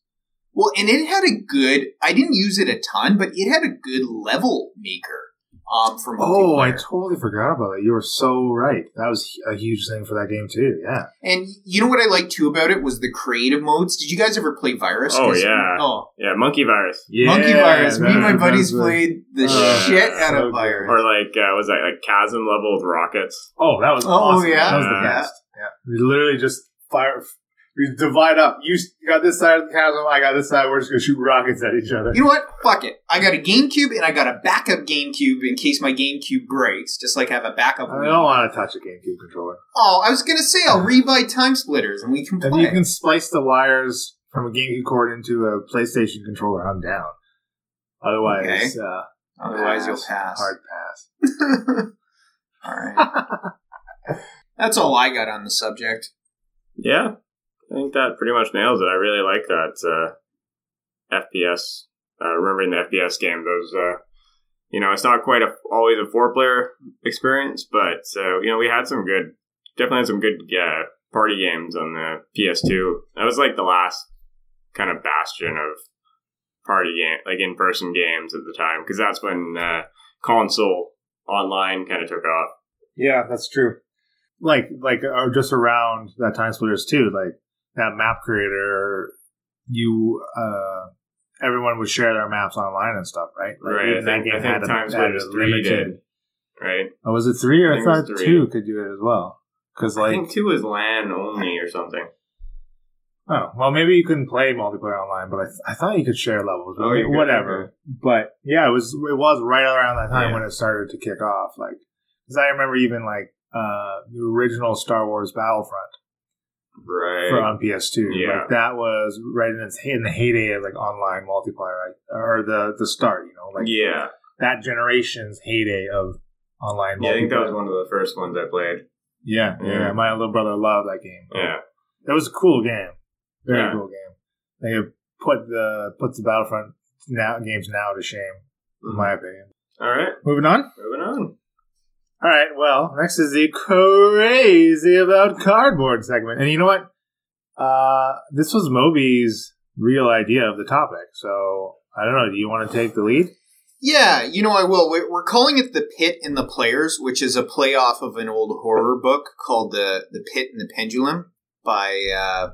well, and it had a good. I didn't use it a ton, but it had a good level maker. Um, for Oh, I totally forgot about that. You were so right. That was a huge thing for that game too. Yeah. and you know what I liked too about it was the creative modes. Did you guys ever play Virus? Oh, 'Cause- yeah. Oh, Yeah, Monkey Virus. Yeah. Monkey Virus. Me and my buddies that's played the Oh, shit out so of good. Virus. Or like, uh, was that like Chasm level with rockets? Oh, that was Oh, awesome. yeah. That was the Yeah. best. Yeah. We literally just fire. We divide up. You got this side of the chasm. I got this side. We're just gonna shoot rockets at each other. You know what? Fuck it. I got a GameCube and I got a backup GameCube in case my GameCube breaks, just like I have a backup. I don't want to touch a GameCube controller. Oh, I was gonna say I'll rebuy Time Splitters and we can If play. you can splice the wires from a GameCube cord into a PlayStation controller, I'm down. Otherwise, uh, Otherwise, you'll pass. pass. hard pass. all right. That's all I got on the subject. Yeah, I think that pretty much nails it. I really like that uh, FPS. Uh, remembering the FPS game, those uh, you know, it's not quite a, always a four player experience, but uh, you know, we had some good, definitely had some good uh, party games on the PS2. That was like the last kind of bastion of party game, like in person games at the time, because that's when uh, console online kind of took off. Yeah, that's true. Like, like, uh, just around that time splitters too. Like that map creator, you, uh, everyone would share their maps online and stuff, right? Like, Right, even I think- I think a- Time had a 3 did. Right? Oh, was it three or I I, think it was thought two could do it as well? Because I like, think two is LAN only or something. oh, well, maybe you couldn't play multiplayer online, but I, th- I thought you could share levels. But Oh, whatever. But yeah, it was it was right around that time Yeah. when it started to kick off. Like, because I remember even like uh the original Star Wars Battlefront. Right. for on PS2. Yeah. Like that was right in its in the heyday of like online multiplayer, right? or the the start. You know, like yeah. that generation's heyday of online. Yeah, I think that was one of the first ones I played. Yeah, yeah, Yeah. My little brother loved that game. Yeah. that was a cool game. Very Yeah. cool game. They put the puts the Battlefront now games now to shame, in my mm-hmm. opinion. All right. Moving on. Moving on. All right. Well, next is the crazy about cardboard segment, and you know what? Uh, this was Moby's real idea of the topic. So I don't know. Do you want to take the lead? Yeah, you know I will. We're calling it the Pit and the Players, which is a play off of an old horror book called the the Pit and the Pendulum by uh,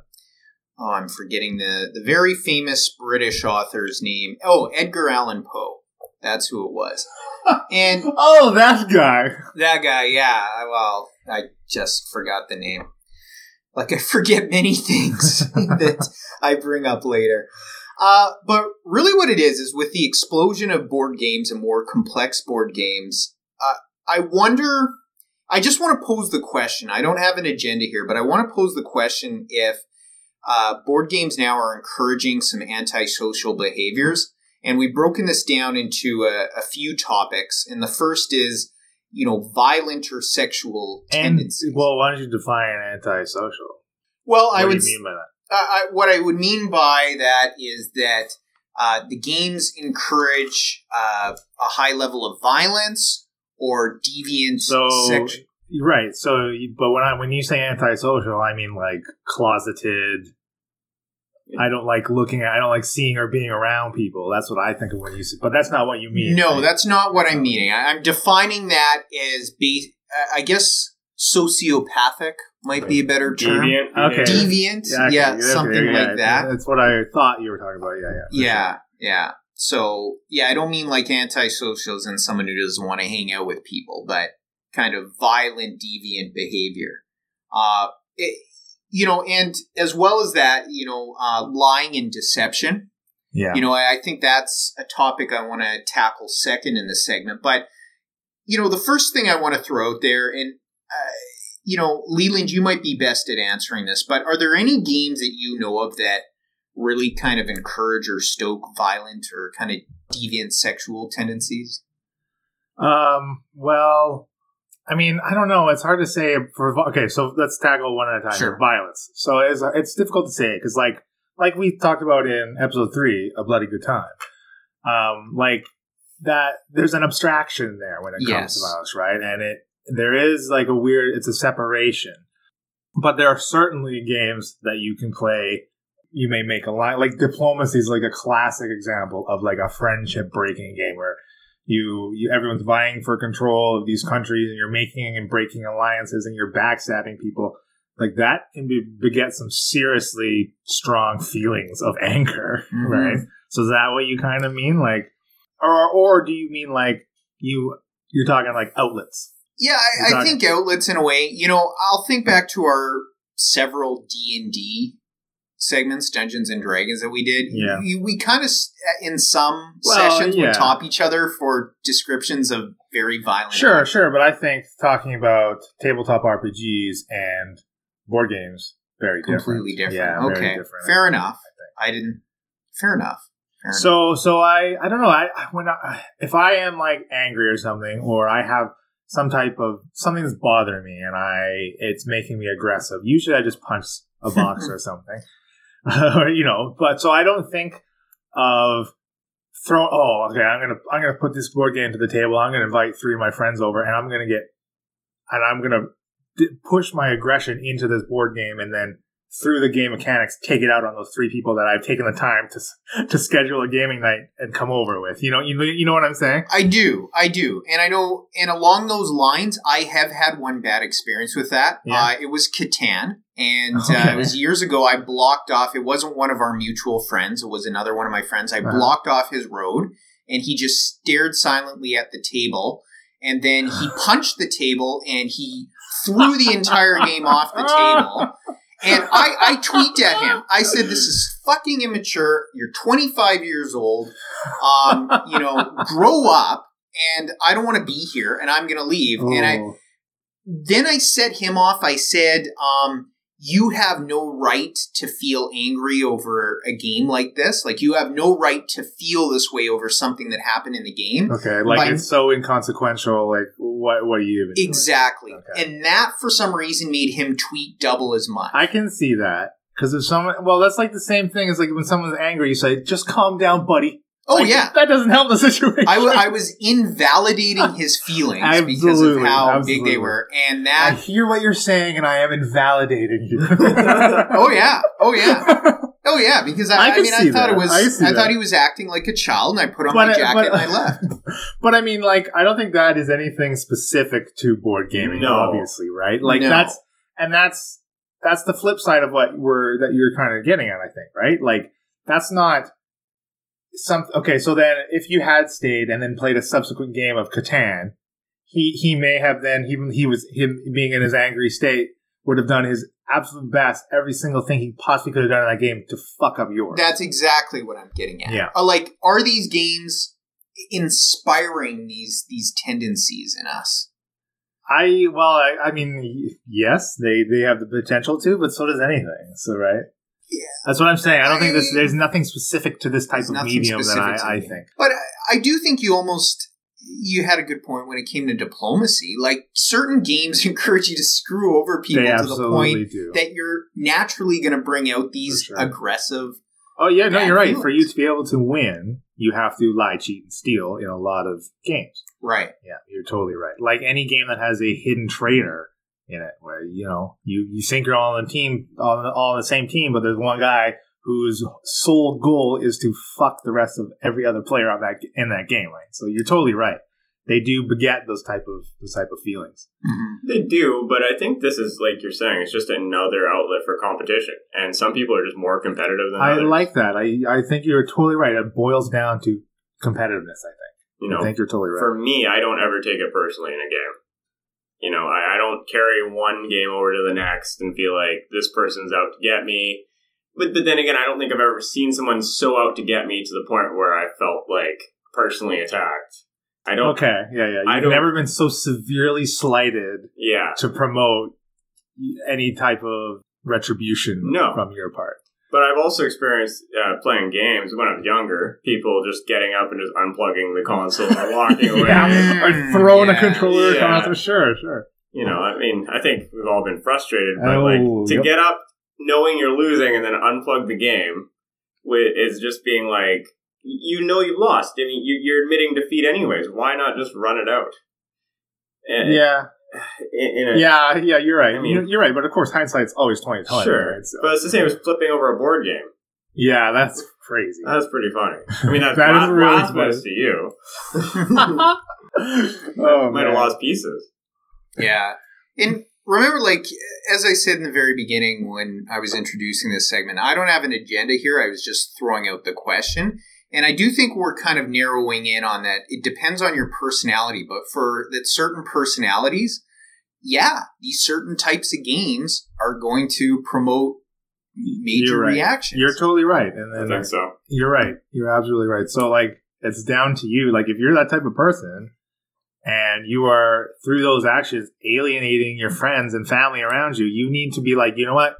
oh I'm forgetting the the very famous British author's name. Oh, Edgar Allan Poe. That's who it was. And Oh, that guy. that guy, yeah. Well, I just forgot the name. Like I forget many things that I bring up later. Uh, but really, what it is is with the explosion of board games and more complex board games, uh, I wonder. I just want to pose the question. I don't have an agenda here, but I want to pose the question if uh, board games now are encouraging some antisocial behaviors. And we've broken this down into a, a few topics. And the first is you know, violent or sexual And tendencies. well, why don't you define antisocial? well, What I do would you mean by that? uh, I, what I would mean by that is that uh, the games encourage uh, a high level of violence or deviant So sex- right. So, but when I when you say antisocial, I mean like closeted. I don't like looking at. I don't like seeing or being around people. That's what I think of when you say. But that's not what you mean. No, right? that's not what I'm meaning. I, I'm defining that as be. uh, I guess sociopathic might be a better term. Deviant. Okay. Deviant, Yeah, okay, yeah, okay, something yeah, like that. That's what I thought you were talking about. Yeah, yeah. for Yeah, yeah. So yeah, I don't mean like antisocials and someone who doesn't want to hang out with people, but kind of violent, deviant behavior. Uh, it, you know, and as well as that, you know, uh, lying and deception. Yeah. You know, I, I think that's a topic I want to tackle second in this segment. But you know, the first thing I want to throw out there, and uh, you know, Leland, you might be best at answering this, but are there any games that you know of that really kind of encourage or stoke violent or kind of deviant sexual tendencies? Um. Well, I mean, I don't know. It's hard to say. For okay, so let's tackle one at a time. Sure. Violence. So it's it's difficult to say because like like we talked about in episode three, a bloody good time. Um, like that. There's an abstraction there when it comes Yes. to violence, right? And it there is like a weird. It's a separation, but there are certainly games that you can play. You may make a line like diplomacy is like a classic example of like a friendship breaking game where you, you everyone's vying for control of these countries and you're making and breaking alliances and you're backstabbing people like that can be beget some seriously strong feelings of anger Mhm. right so is that what you kind of mean like or or do you mean like you you're talking like outlets Yeah, I, I think outlets in a way. You know, I'll think back to our several D and D segments, Dungeons and Dragons that we did. Yeah. we, we kind of uh, in some Well, sessions yeah. would top each other for descriptions of very violent. sure sure but i think talking about tabletop rpgs and board games very completely different. yeah very okay, different. fair enough. I didn't. Fair enough. Fair enough. So so I I don't know I I- when I, if I am like angry or something or I have some type of something that's bothering me and I it's making me aggressive. Usually I just punch a box or something, you know. But so I don't think of throw. Oh, okay. I'm gonna I'm gonna put this board game to the table. I'm gonna invite three of my friends over and I'm gonna get and I'm gonna d- push my aggression into this board game and then through the game mechanics take it out on those three people that I've taken the time to to schedule a gaming night and come over with. You know, you know, you know what I'm saying? I do, I do, and I know. And along those lines, I have had one bad experience with that. Yeah. Uh, it was Catan, and uh, it was years ago. I blocked off. It wasn't one of our mutual friends. It was another one of my friends. I Uh-huh. blocked off his road, and he just stared silently at the table. And then he punched the table, and he threw the entire game off the table. And I, I tweaked at him. I said, "This is fucking immature. You're 25 years old. Um, you know, grow up. And I don't want to be here. And I'm going to leave." And I Oh. then I set him off. I said, um, "You have no right to feel angry over a game like this. Like you have no right to feel this way over something that happened in the game." Okay, like But- it's so inconsequential. Like, what what are you even? doing? Exactly. Okay. And that, for some reason, made him tweet double as much. I can see that because if someone, well, that's like the same thing as like when someone's angry, you say, "Just calm down, buddy." Oh Like, yeah. that doesn't help the situation. I, w- I was invalidating his feelings because of Absolutely, how big they were, and that I hear what you're saying, and I am invalidating you. Oh yeah, oh yeah, oh yeah. Because I, I I, mean, I thought that. it was. I I, thought he was acting like a child, and I put on But, my jacket but- and I left. But I mean, like, I don't think that is anything specific to board gaming, No. obviously, right? Like No. that's and that's that's the flip side of what we're that you're kind of getting at, I think, right? Like that's not some okay. So then, if you had stayed and then played a subsequent game of Catan, he he may have then he he was him being in his angry state would have done his absolute best, every single thing he possibly could have done in that game to fuck up yours. That's exactly what I'm getting at. Yeah. Uh, like, are these games inspiring these these tendencies in us? I well, I, I mean, yes, they they have the potential to, but so does anything. So right, Yeah. that's what I'm saying. I don't think this. There's nothing specific to this type of medium that I, I think. But I, I do think you almost you had a good point when it came to diplomacy. Like certain games encourage you to screw over people they to the point do. that you're naturally going to bring out these sure. aggressive. oh yeah, no, you're right. feelings. For you to be able to win, you have to lie, cheat, and steal in a lot of games. Right. Yeah, you're totally right. Like any game that has a hidden traitor in it, where you know you you think you're all on the team, all on the, all on the same team, but there's one guy whose sole goal is to fuck the rest of every other player on that in that game. Right. So you're totally right. They do beget those type of those type of feelings. Mm-hmm. They do, but I think this is like you're saying, it's just another outlet for competition, and some people are just more competitive than I others. like that. I I think you're totally right. It boils down to competitiveness. I think. you know, I think you're totally right. for me, I don't ever take it personally in a game. You know, I, I don't carry one game over to the next and feel like this person's out to get me. But, but then again, I don't think I've ever seen someone so out to get me to the point where I felt like personally attacked. I don't. okay. Yeah. Yeah. I You've don't- never been so severely slighted Yeah, to promote any type of retribution No. from your part. But I've also experienced uh, playing games when I was younger. People just getting up and just unplugging the console and walking away. yeah, or Mm, throwing a controller yeah. across. the Sure, sure. You know, I mean, I think we've all been frustrated, but Oh, like to yep. get up knowing you're losing and then unplug the game wi- is just being like, you know you've lost. I mean, you, you're admitting defeat anyways. Why not just run it out? And- Yeah, In, in a, yeah, yeah. You're right. I mean- you're, you're right. But of course, hindsight's always twenty twenty. Sure, Right? So- but it's the same as flipping over a board game. yeah, that's crazy. That's pretty funny. I mean, that's That is blas- really blasphemous to you. oh Might have lost pieces. Yeah. And remember, like, as I said in the very beginning when I was introducing this segment, I don't have an agenda here. I was just throwing out the question. And I do think we're kind of narrowing in on that. It depends on your personality, but for that certain personalities, yeah, these certain types of games are going to promote major You're right. reactions. You're totally right, and I then think so. You're right. You're absolutely right. So like it's down to you. Like if you're that type of person and you are through those actions alienating your friends and family around you, you need to be like, you know what?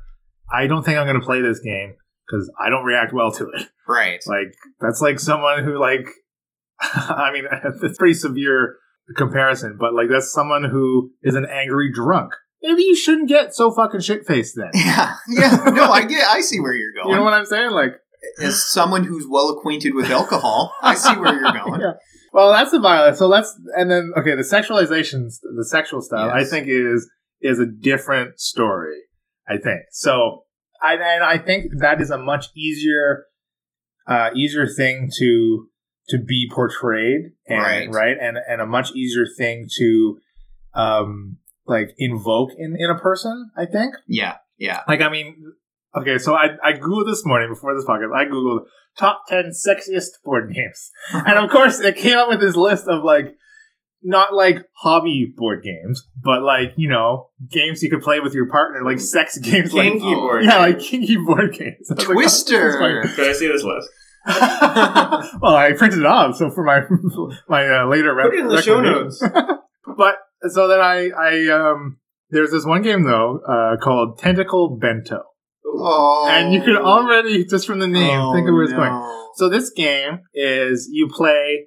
I don't think I'm going to play this game because I don't react well to it. right. Like that's like someone who like, I mean, that's pretty severe comparison, but like that's someone who is an angry drunk. Maybe you shouldn't get so fucking shit faced then. Yeah. Yeah. No, I get. I see where you're going. You know what I'm saying? Like, As someone who's well acquainted with alcohol, I see where you're going. Yeah. Well, that's the violence. So let's and then okay, the sexualization, the sexual stuff, I think is is a different story. I think so. I and I think that is a much easier, uh, easier thing to to be portrayed, and, Right. Right, and and a much easier thing to, um, like invoke in in a person. I think. Yeah. Yeah. Like, I mean, okay, so I, I Googled this morning before this podcast, I Googled top 10 sexiest board games. And of course, it came up with this list of like, not like hobby board games, but like, you know, games you could play with your partner, like sex games. like, Kinky board. Yeah, game. like kinky board games. I was like, oh, Twister. Can I see this list? well, I printed it off, so for my my uh, later Put it in the show notes. But so then I I um there's this one game though uh, called Tentacle Bento. Oh. And you can already, just from the name, Oh, think of where it's no. going. So this game is you play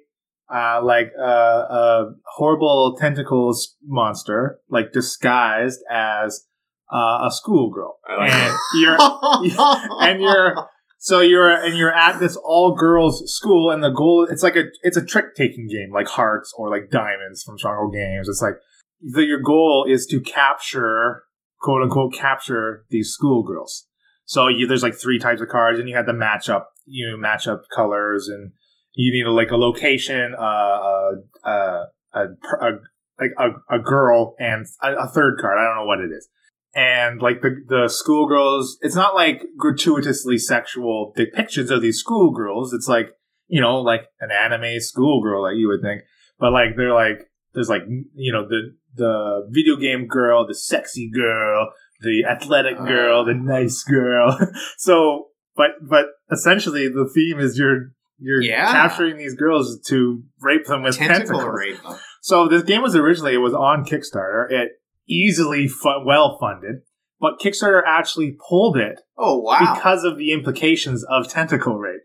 uh, like a, a horrible tentacles monster, like disguised as uh, a schoolgirl, like and you're and you're so you're and you're at this all girls school, and the goal it's like a it's a trick taking game, like hearts or like diamonds from Stronghold Games. It's like the, your goal is to capture quote unquote capture these schoolgirls. So you, there's like three types of cards, and you have to match up, you know, match up colors, and you need a, like a location, uh, uh, uh, a, a, like a, a girl, and a, a third card. I don't know what it is. And like the the schoolgirls, it's not like gratuitously sexual depictions of these schoolgirls. It's like you know, like an anime schoolgirl, like you would think. But like they're like there's like you know the the video game girl, the sexy girl, the athletic girl, the nice girl. so, but but essentially the theme is you're you're Yeah. capturing these girls to rape them with Tentacle tentacles. rape them. So this game was originally it was on Kickstarter. It easily well funded, but Kickstarter actually pulled it Oh wow. because of the implications of tentacle rape.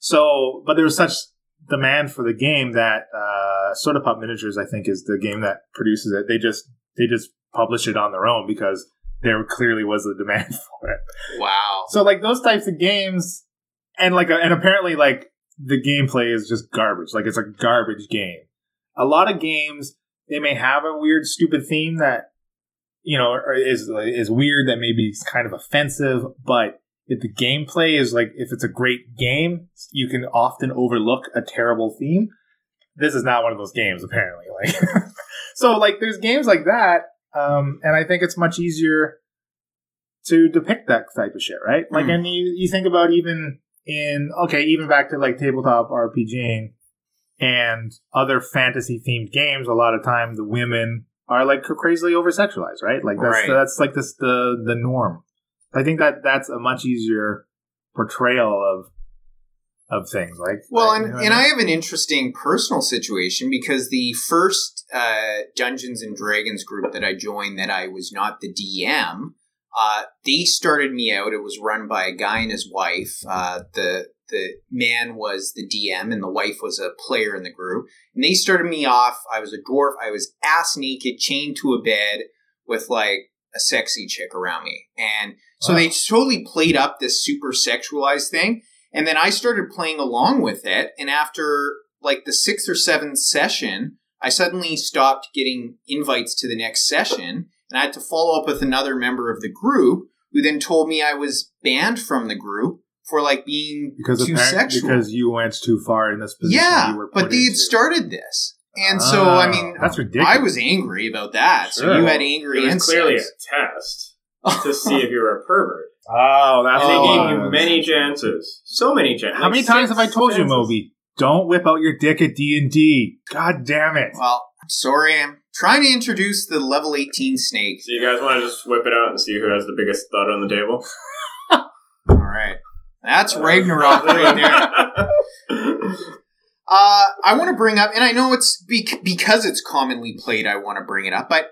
So, but there was such demand for the game that uh, Soda Pop Miniatures, I think, is the game that produces it. They just they just publish it on their own because there clearly was a demand for it. Wow. So like those types of games, and like and apparently like the gameplay is just garbage. Like it's a garbage game. A lot of games they may have a weird, stupid theme that you know is is weird that maybe is kind of offensive, but if the gameplay is like if it's a great game, you can often overlook a terrible theme. This is not one of those games, apparently. Like so, like there's games like that, um, and I think it's much easier to depict that type of shit, right? Like, Mm. and you you think about even in okay, even back to like tabletop RPGing and other fantasy themed games. A lot of time, the women are like crazily over sexualized, right? Like that's Right. that's like this the the norm. I think that that's a much easier portrayal of of things. Like Well, like, and, you know and I I have an interesting personal situation because the first uh, Dungeons and Dragons group that I joined, that I was not the DM, uh, they started me out. It was run by a guy and his wife. Uh, the the man was the DM, and the wife was a player in the group. And they started me off. I was a dwarf. I was ass naked, chained to a bed with like a sexy chick around me, and so Wow. they totally played up this super sexualized thing. And then I started playing along with it. And after like the sixth or seventh session, I suddenly stopped getting invites to the next session. And I had to follow up with another member of the group who then told me I was banned from the group for like being because too apparent- sexual. because you went too far in this position. yeah, you were but they had into. started this. And so, ah, I Oh, mean, that's ridiculous. I was angry about that. So you had angry It was clearly a test to see if you were a pervert. Oh, that's And they Oh. gave you many chances. So many chances. How many times have I told you, Moby? Don't whip out your dick at D and D. God damn it! Well, I'm sorry. I'm trying to introduce the level 18 snake. So you guys want to just whip it out and see who has the biggest thud on the table? All right. That's Ragnarok right there. Uh, I want to bring up, and I know it's bec- because it's commonly played, I want to bring it up, but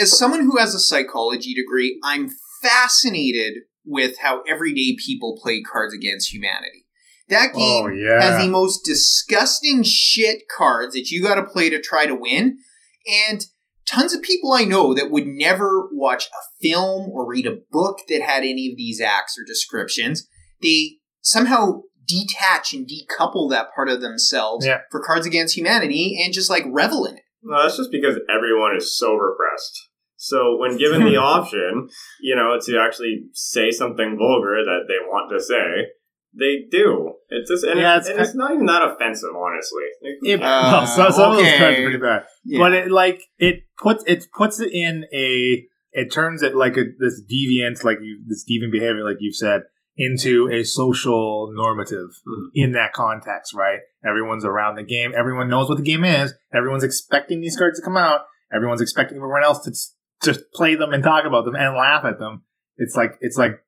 as someone who has a psychology degree, I'm fascinated with how everyday people play Cards Against Humanity. That game Oh yeah. has the most disgusting shit cards that you got to play to try to win. And tons of people I know that would never watch a film or read a book that had any of these acts or descriptions, they somehow detach and decouple that part of themselves Yeah. for Cards Against Humanity and just like revel in it. No, that's just because everyone is so repressed. So when given the option, you know, to actually say something vulgar that they want to say, they do. It's just and, Yeah, it's, it's and it's not even that offensive, honestly. Like, It. Uh, well, so, some of those cards are pretty bad, Yeah. but it like it puts it puts it in a it turns it like a this deviant like you this deviant behavior like you've said into a social normative Mhm. in that context, right? Everyone's around the game. Everyone knows what the game is. Everyone's expecting these cards to come out. Everyone's expecting everyone else to s- just play them and talk about them and laugh at them. It's like it's like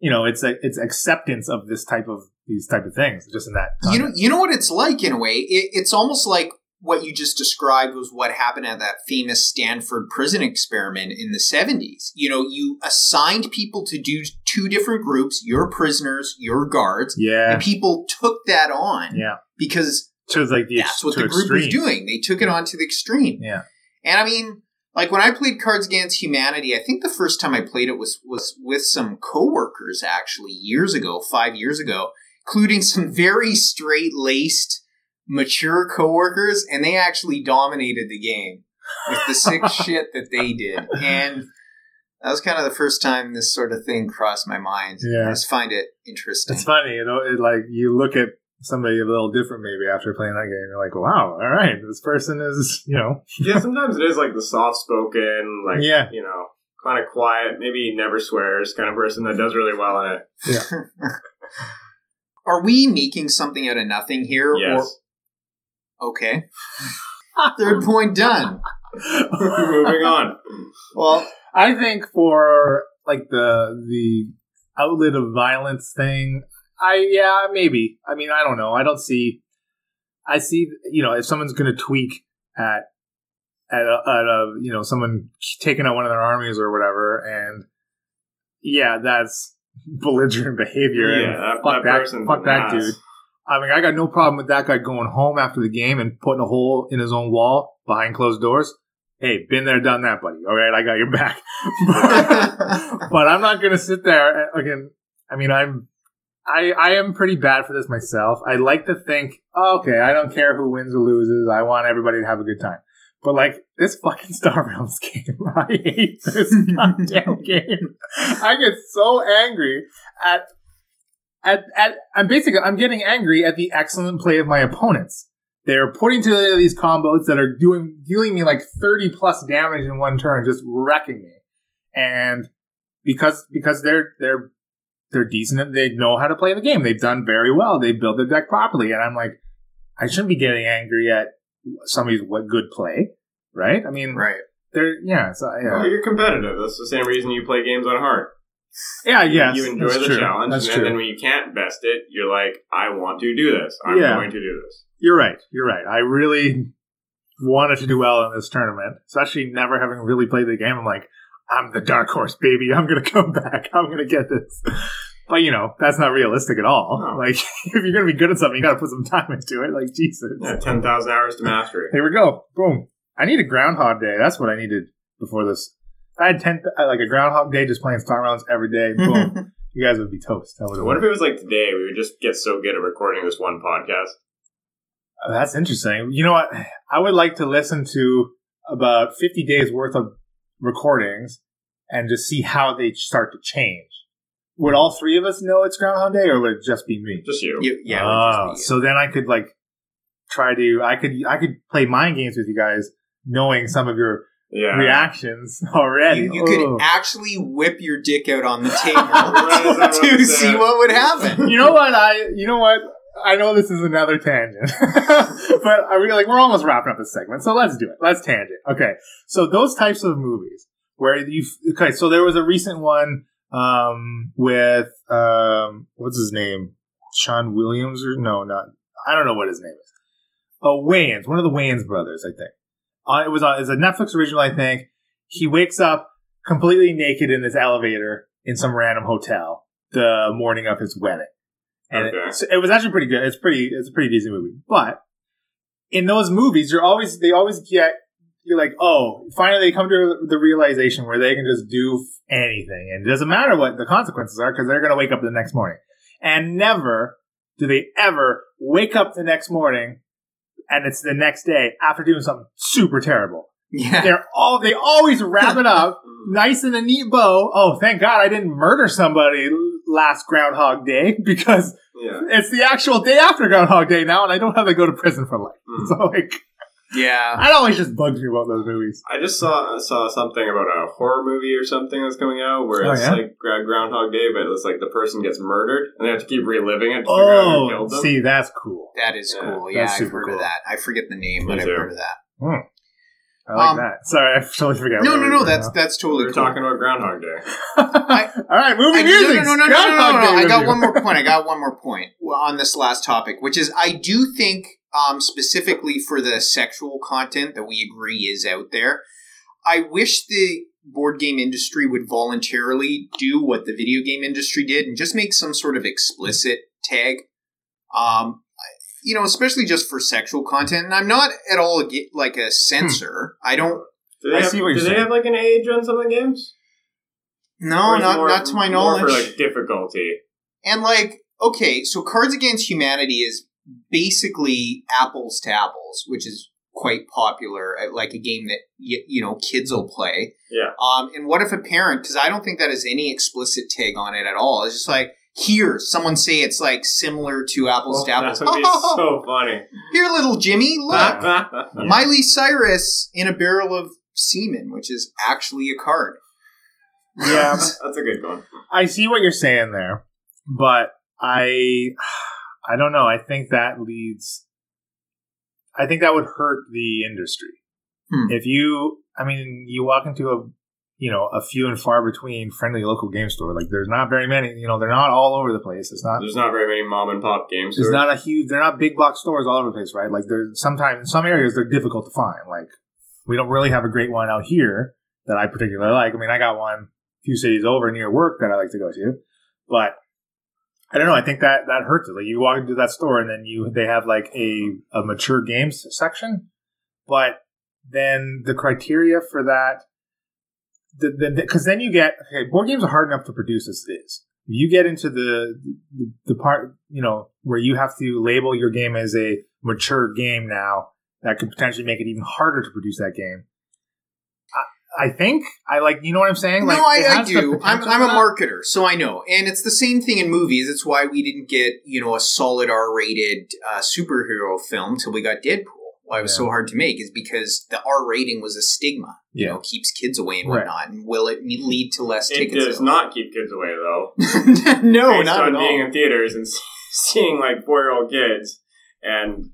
you know it's a, it's acceptance of this type of these type of things just in that. you know, you know what it's like in a way. It, it's almost like what you just described was what happened at that famous Stanford prison experiment in the seventies. You know, you assigned people to do two different groups: your prisoners, your guards, yeah, and people took that on yeah. because To like the that's what the group was doing. They took it on to the extreme. Yeah. And I mean, like when I played Cards Against Humanity, I think the first time I played it was was with some coworkers actually years ago, five years ago, including some very straight laced, mature coworkers, and they actually dominated the game with the sick shit that they did. And that was kind of the first time this sort of thing crossed my mind. Yeah. I just find it interesting. It's funny, you know. It, like you look at somebody a little different maybe after playing that game. You're like, wow, all right, this person is, you know, yeah, sometimes it is like the soft spoken, like Yeah. you know, kind of quiet, maybe never swears kind of person that does really well in it. Are we making something out of nothing here? Yes. Or, okay. Third point done. Moving on. Well, I think for like the the outlet of violence thing, I yeah maybe. I mean, I don't know. I don't see. I see. You know, if someone's going to tweak at at a, at a you know someone taking out one of their armies or whatever, and yeah, that's belligerent behavior. Yeah, and that- fuck that that, fuck that ass. dude. I mean, I got no problem with that guy going home after the game and putting a hole in his own wall behind closed doors. Hey, been there, done that, buddy. All right, I got your back. but I'm not going to sit there uh, again. I mean, I'm, I, I am pretty bad for this myself. I like to think, oh, okay, I don't care who wins or loses. I want everybody to have a good time. But like this fucking Star Realms game, I hate this goddamn game. I get so angry at at at I'm basically I'm getting angry at the excellent play of my opponents. They're putting together these combos that are doing dealing me like 30 plus damage in one turn, just wrecking me. And because because they're they're they're decent, and they know how to play the game. They've done very well. They build their deck properly, and I'm like, I shouldn't be getting angry at somebody's what good play, right? I mean, right. they're yeah, so, yeah. Well, you're competitive. That's the same reason you play games on hard. Yeah, yeah. you enjoy that's the true. challenge, That's and true. then when you can't best it, you're like, I want to do this. I'm Yeah. going to do this. You're right. You're right. I really wanted to do well in this tournament, especially never having really played the game. I'm like, I'm the dark horse, baby. I'm going to come back. I'm going to get this. But, you know, that's not realistic at all. No. Like, if you're going to be good at something, you got to put some time into it. Like, Jesus. Yeah, 10,000 hours to mastery. Here we go. Boom. I need a Groundhog Day. That's what I needed before this. If I had 10, uh, like a Groundhog Day just playing Star Realms every day, boom. you guys would be toast. That would What if it was like today? We would just get so good at recording this one podcast. Oh, That's interesting. You know what? I would like to listen to about 50 days worth of recordings and just see how they start to change. Would all three of us know it's Groundhog Day or would it just be me? Just you. You- yeah. it Oh, just be- oh, so then I could like try to, I could, I could play mind games with you guys knowing some of your Yeah. reactions already. You, you Oh. could actually whip your dick out on the table to see what would happen. you know what I you know what I know this is another tangent, but I really like we're almost wrapping up this segment, so let's do it. Let's tangent. Okay, so those types of movies where you okay, so there was a recent one um, with um, what's his name, Sean Williams or no, not I don't know what his name is. Oh, Wayans, one of the Wayans brothers, I think. Uh, it was on, it's a Netflix original, I think. He wakes up completely naked in this elevator in some random hotel the morning of his wedding. And Okay. it, so it was actually pretty good. It's pretty, it's a pretty decent movie. But in those movies, you're always, they always get, you're like, oh, finally they come to the realization where they can just do anything. And it doesn't matter what the consequences are because they're going to wake up the next morning. And never do they ever wake up the next morning and it's the next day after doing something super terrible. Yeah. They're all, they always wrap it up nice in a neat bow. Oh, thank God I didn't murder somebody last Groundhog Day because Yeah. it's the actual day after Groundhog Day now, and I don't have to go to prison for life. Mm. So like, Yeah. that always just bugs me about those movies. I just saw saw something about a horror movie or something that's coming out where Oh, it's yeah? like Groundhog Day, but it's like the person gets murdered and they have to keep reliving it to figure out who Oh, killed them. see, that's cool. That is Yeah, cool. Yeah, that's I've super heard cool. of that. I forget the name, Me but I've heard of that. I like Um, that. Sorry, I totally forgot. No, no, no. That's now. that's we totally were cool. talking about Groundhog Day. All right, movie I, music. no, no, no, no, no, no, Groundhog no, no. I got one more point. I got one more point on this last topic, which is I do think, um, specifically for the sexual content that we agree is out there, I wish the board game industry would voluntarily do what the video game industry did and just make some sort of explicit tag. Um, you know, especially just for sexual content. And I'm not at all ag- like a censor. I don't. Do they, I have, see what do they have like an age on some of the games? No, Or is it not more- not to my more knowledge. For like difficulty. And like, okay, so Cards Against Humanity is basically apples to apples, which is quite popular, like a game that y- you know kids will play. Yeah. Um, and what if a parent? Because I don't think that has any explicit tag on it at all. It's just like here, someone say it's like similar to apples to Well, apples. that would be so funny. Here, little Jimmy, look. Miley Cyrus in a barrel of semen, which is actually a card. Yeah, That's a good one. I see what you're saying there, but I, I don't know. I think that leads. I think that would hurt the industry Hmm. if you. I mean, you walk into a, you know, a few and far between friendly local game store. Like, there's not very many. You know, they're not all over the place. It's not. There's not very many mom and pop games. It's not a huge. They're not big box stores all over the place, right? Like, there's sometimes in some areas they're difficult to find. Like, we don't really have a great one out here that I particularly like. I mean, I got one a few cities over near work that I like to go to, but I don't know. I think that that hurts it. Like you walk into that store and then you they have like a a mature games section, but then the criteria for that, because the, then you get okay, board games are hard enough to produce as it is. You get into the, the the part you know where you have to label your game as a mature game now that could potentially make it even harder to produce that game. I think I like you know what I'm saying. Like, no, I, I do. I'm, I'm a marketer, so I know, and it's the same thing in movies. It's why we didn't get you know a solid R-rated uh, superhero film till we got Deadpool. Why it was yeah. so hard to make is because the R rating was a stigma. You know, keeps kids away and whatnot. Right. And will it lead to less it tickets? It does sales? not keep kids away though. no, Based not on at being all. in theaters and seeing like four year old kids, and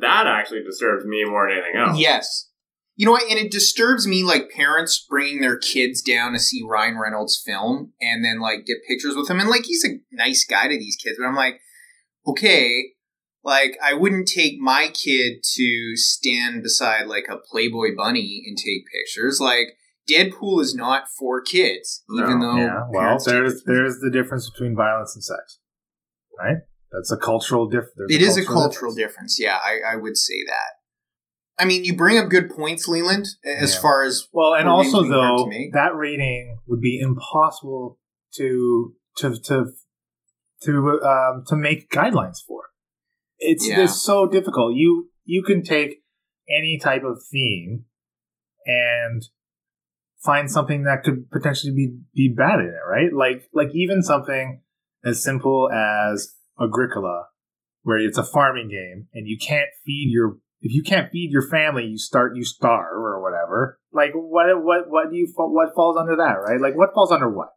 that actually disturbs me more than anything else. Yes, you know what? And it disturbs me, like parents bringing their kids down to see Ryan Reynolds film and then like get pictures with him. And like he's a nice guy to these kids, but I'm like, okay, like I wouldn't take my kid to stand beside like a Playboy bunny and take pictures. Like Deadpool is not for kids, even no. though yeah. Well, there's there's the difference between violence and sex, right? That's a cultural difference. It a is cultural a cultural difference. difference. Yeah, I, I would say that. I mean, you bring up good points, Leland, as yeah. far as well, and also though that rating would be impossible to to to to um, to make guidelines for. It's yeah. it's so difficult. You you can take any type of theme and find something that could potentially be be bad in it, right? Like like even something as simple as Agricola, where it's a farming game and you can't feed your if you can't feed your family, you start you starve or whatever. Like what what what do you what falls under that, right? Like what falls under what?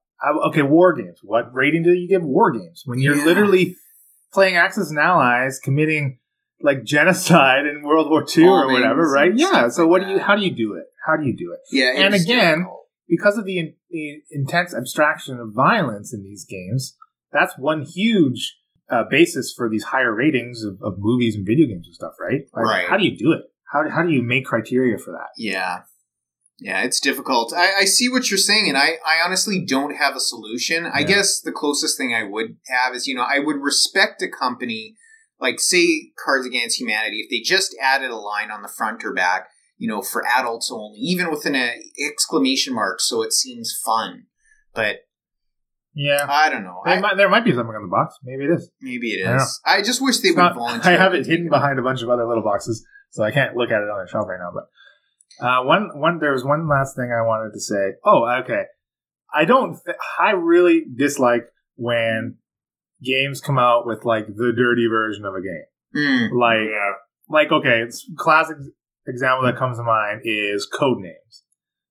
Okay, war games. What rating do you give war games when you're yeah. literally playing Axis and Allies, committing like genocide in World War II or whatever, right? Yeah. So what do you? How do you do it? How do you do it? Yeah. And again, because of the, in, the intense abstraction of violence in these games, that's one huge uh, basis for these higher ratings of, of, movies and video games and stuff, right? Like, right. How do you do it? How, how do you make criteria for that? Yeah. Yeah, it's difficult. I, I see what you're saying, and I, I honestly don't have a solution. Yeah. I guess the closest thing I would have is, you know, I would respect a company like, say, Cards Against Humanity, if they just added a line on the front or back, you know, for adults only, even with an uh, exclamation mark, so it seems fun. But yeah, I don't know. I, might, there might be something on the box. Maybe it is. Maybe it is. I, I just wish they it's would not, volunteer. I have it hidden behind a bunch of other little boxes, so I can't look at it on the shelf right now. But uh, one, one, there was one last thing I wanted to say. Oh, okay. I don't. Th- I really dislike when games come out with like the dirty version of a game. Mm. Like, yeah. like okay, classic example that comes to mind is Codenames.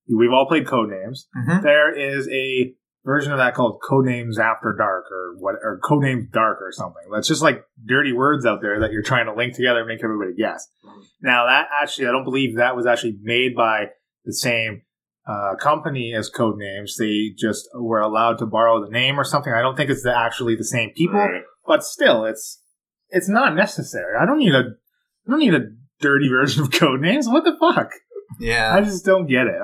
We've all played Codenames. Mm-hmm. There is a version of that called Codenames After Dark or what or Codenames Dark or something. That's just like dirty words out there that you're trying to link together and make everybody guess. Now that actually I don't believe that was actually made by the same uh, company as Codenames. They just were allowed to borrow the name or something. I don't think it's the, actually the same people, right. but still it's it's not necessary. I don't need a I don't need a dirty version of Codenames. What the fuck? Yeah. I just don't get it.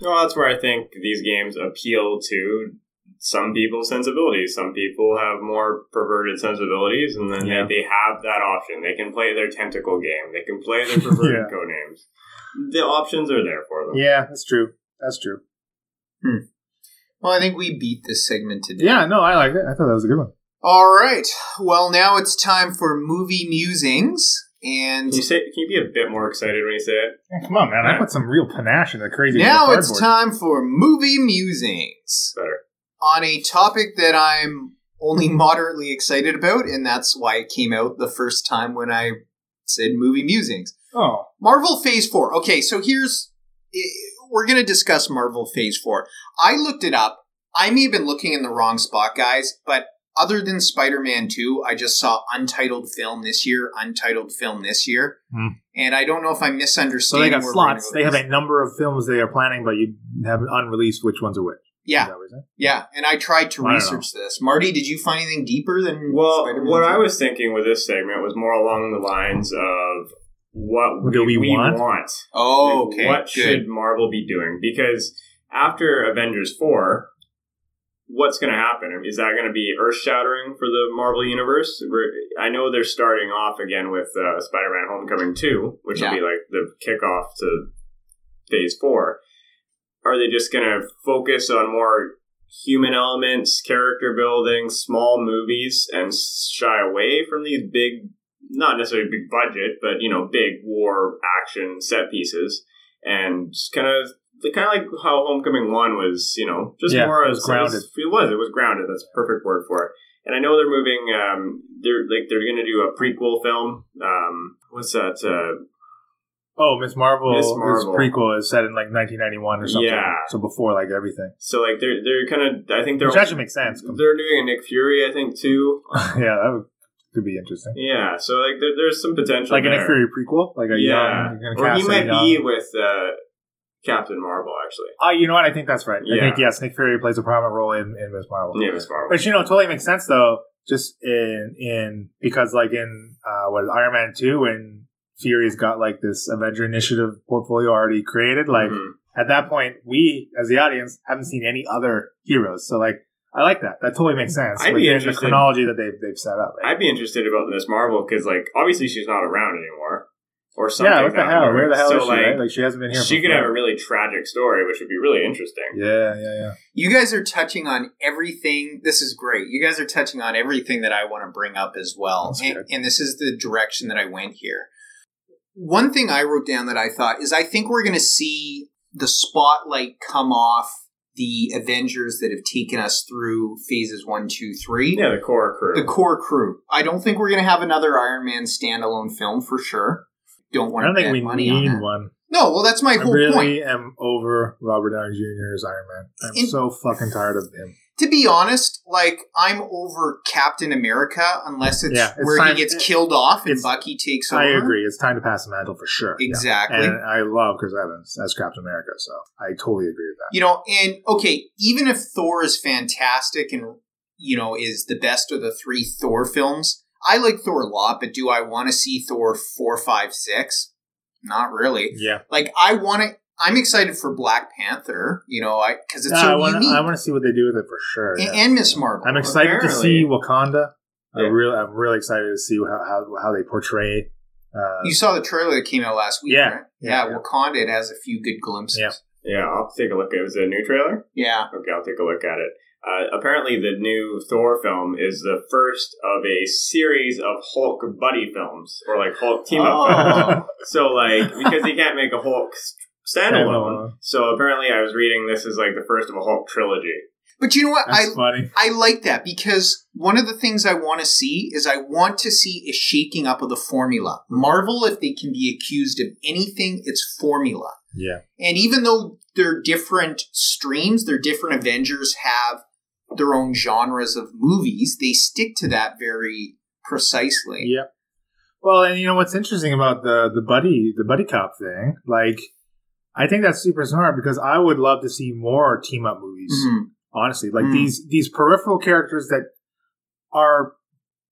Well, that's where I think these games appeal to some people's sensibilities. Some people have more perverted sensibilities, and then yeah. they, they have that option. They can play their tentacle game. They can play their perverted yeah. code names. The options are there for them. Yeah, that's true. That's true. Hmm. Well, I think we beat this segment today. Yeah, no, I like it. I thought that was a good one. All right. Well, now it's time for movie musings. And can you say? Can you be a bit more excited when you say it? Yeah, come on, man! I put some real panache in the crazy. Now it's time for movie musings. Better on a topic that I'm only moderately excited about, and that's why it came out the first time when I said movie musings. Oh, Marvel Phase Four. Okay, so here's we're going to discuss Marvel Phase Four. I looked it up. I may have been looking in the wrong spot, guys, but other than Spider-Man 2, I just saw untitled film this year, untitled film this year. Hmm. And I don't know if I'm misunderstanding. So they got slots. They have a number of films they are planning, but you have unreleased which ones are which. Yeah. Yeah. And I tried to research this. Marty, did you find anything deeper than Well, Spider-Man what 2? I was thinking with this segment was more along the lines of what do we, we want? want? Oh, okay. What Good. should Marvel be doing? Because after Avengers 4, what's going to happen? Is that going to be earth shattering for the Marvel universe? I know they're starting off again with uh, Spider-Man: Homecoming two, which Yeah. will be like the kickoff to Phase four. Are they just going to focus on more human elements, character building, small movies, and shy away from these big, not necessarily big budget, but you know, big war action set pieces, and just kind of kind of like how Homecoming One was, you know, just Yeah, more as grounded. as- It was. It was grounded. That's a perfect word for it. And I know they're moving. Um, they're like they're going to do a prequel film. Um, what's that? Uh, Oh, Miss Marvel. Miss Marvel. prequel is set in like 1991 or something. Yeah. So before like everything, so like they're they're kind of. I think they're which actually makes sense. they're doing a Nick Fury. I think too. yeah, that would, could be interesting. Yeah. So like there, there's some potential. Like a. Nick Fury prequel, like a Yeah. young. Or he might young- be with uh, Captain Marvel actually. Oh, you know what? I think that's right. Yeah. I think yes, Nick Fury plays a prominent role in, in Miss Marvel. Yeah, Miss Marvel. Which you know totally makes sense though. Just in in because like in uh, what is Iron Man two when Fury's got like this Avenger Initiative portfolio already created. Like Mhm. at that point, we as the audience haven't seen any other heroes. So like I like that. That totally makes sense. I'd be within the interested- chronology that they've they've set up. Right? I'd be interested about Miss Marvel because like obviously she's not around anymore, or something. yeah, what the hell? Where the hell so, is she? Like, right? Like she hasn't been here. she for could have a really tragic story, which would be really interesting. Yeah, yeah, yeah. You guys are touching on everything. This is great. You guys are touching on everything that I want to bring up as well. That's And, good. and this is the direction that I went here. One thing I wrote down that I thought is I think we're going to see the spotlight come off the Avengers that have taken us through phases one, two, three. Yeah, the core crew. The core crew. I don't think we're going to have another Iron Man standalone film for sure. Don't want. I don't to think we money need that. one. No, well, that's my I whole really point. I am over Robert Downey Jr. as Iron Man. I'm In- so fucking tired of him. To be honest, like I'm over Captain America unless it's, Yeah, it's where time- he gets killed off and Bucky takes over. I agree. It's time to pass the mantle for sure. Yeah. Exactly. And I love Chris Evans as Captain America, so I totally agree with that. You know, and okay, even if Thor is fantastic and you know is the best of the three Thor films, I like Thor a lot, but do I want to see Thor four, five, six? Not really. Yeah, Like I want to. I'm excited for Black Panther. You know, I because it's Yeah, so I want unique. I want to see what they do with it for sure. and, yeah. and Miss Marvel. I'm excited to see Wakanda. I really, I'm really excited to see how how, how they portray. Uh, You saw the trailer that came out last week, Yeah. right? Yeah, Yeah, yeah. Wakanda. It has a few good glimpses. Yeah. yeah, I'll take a look. It was a new trailer. Yeah. Okay, I'll take a look at it. Uh, apparently, the new Thor film is the first of a series of Hulk buddy films, or like Hulk team up films. Oh. So, like, because he can't make a Hulk standalone, Standalone. so apparently, I was reading this is like the first of a Hulk trilogy. But you know what? I funny. I like that because one of the things I want to see is I want to see a shaking up of the formula. Marvel, if they can be accused of anything, it's formula. Yeah, And even though they're different streams, their different Avengers have their own genres of movies, they stick to that very precisely. yeah. Well, and you know what's interesting about the the buddy the buddy cop thing? Like, I think that's super smart because I would love to see more team up movies. Mhm. honestly like Mm. these these peripheral characters that are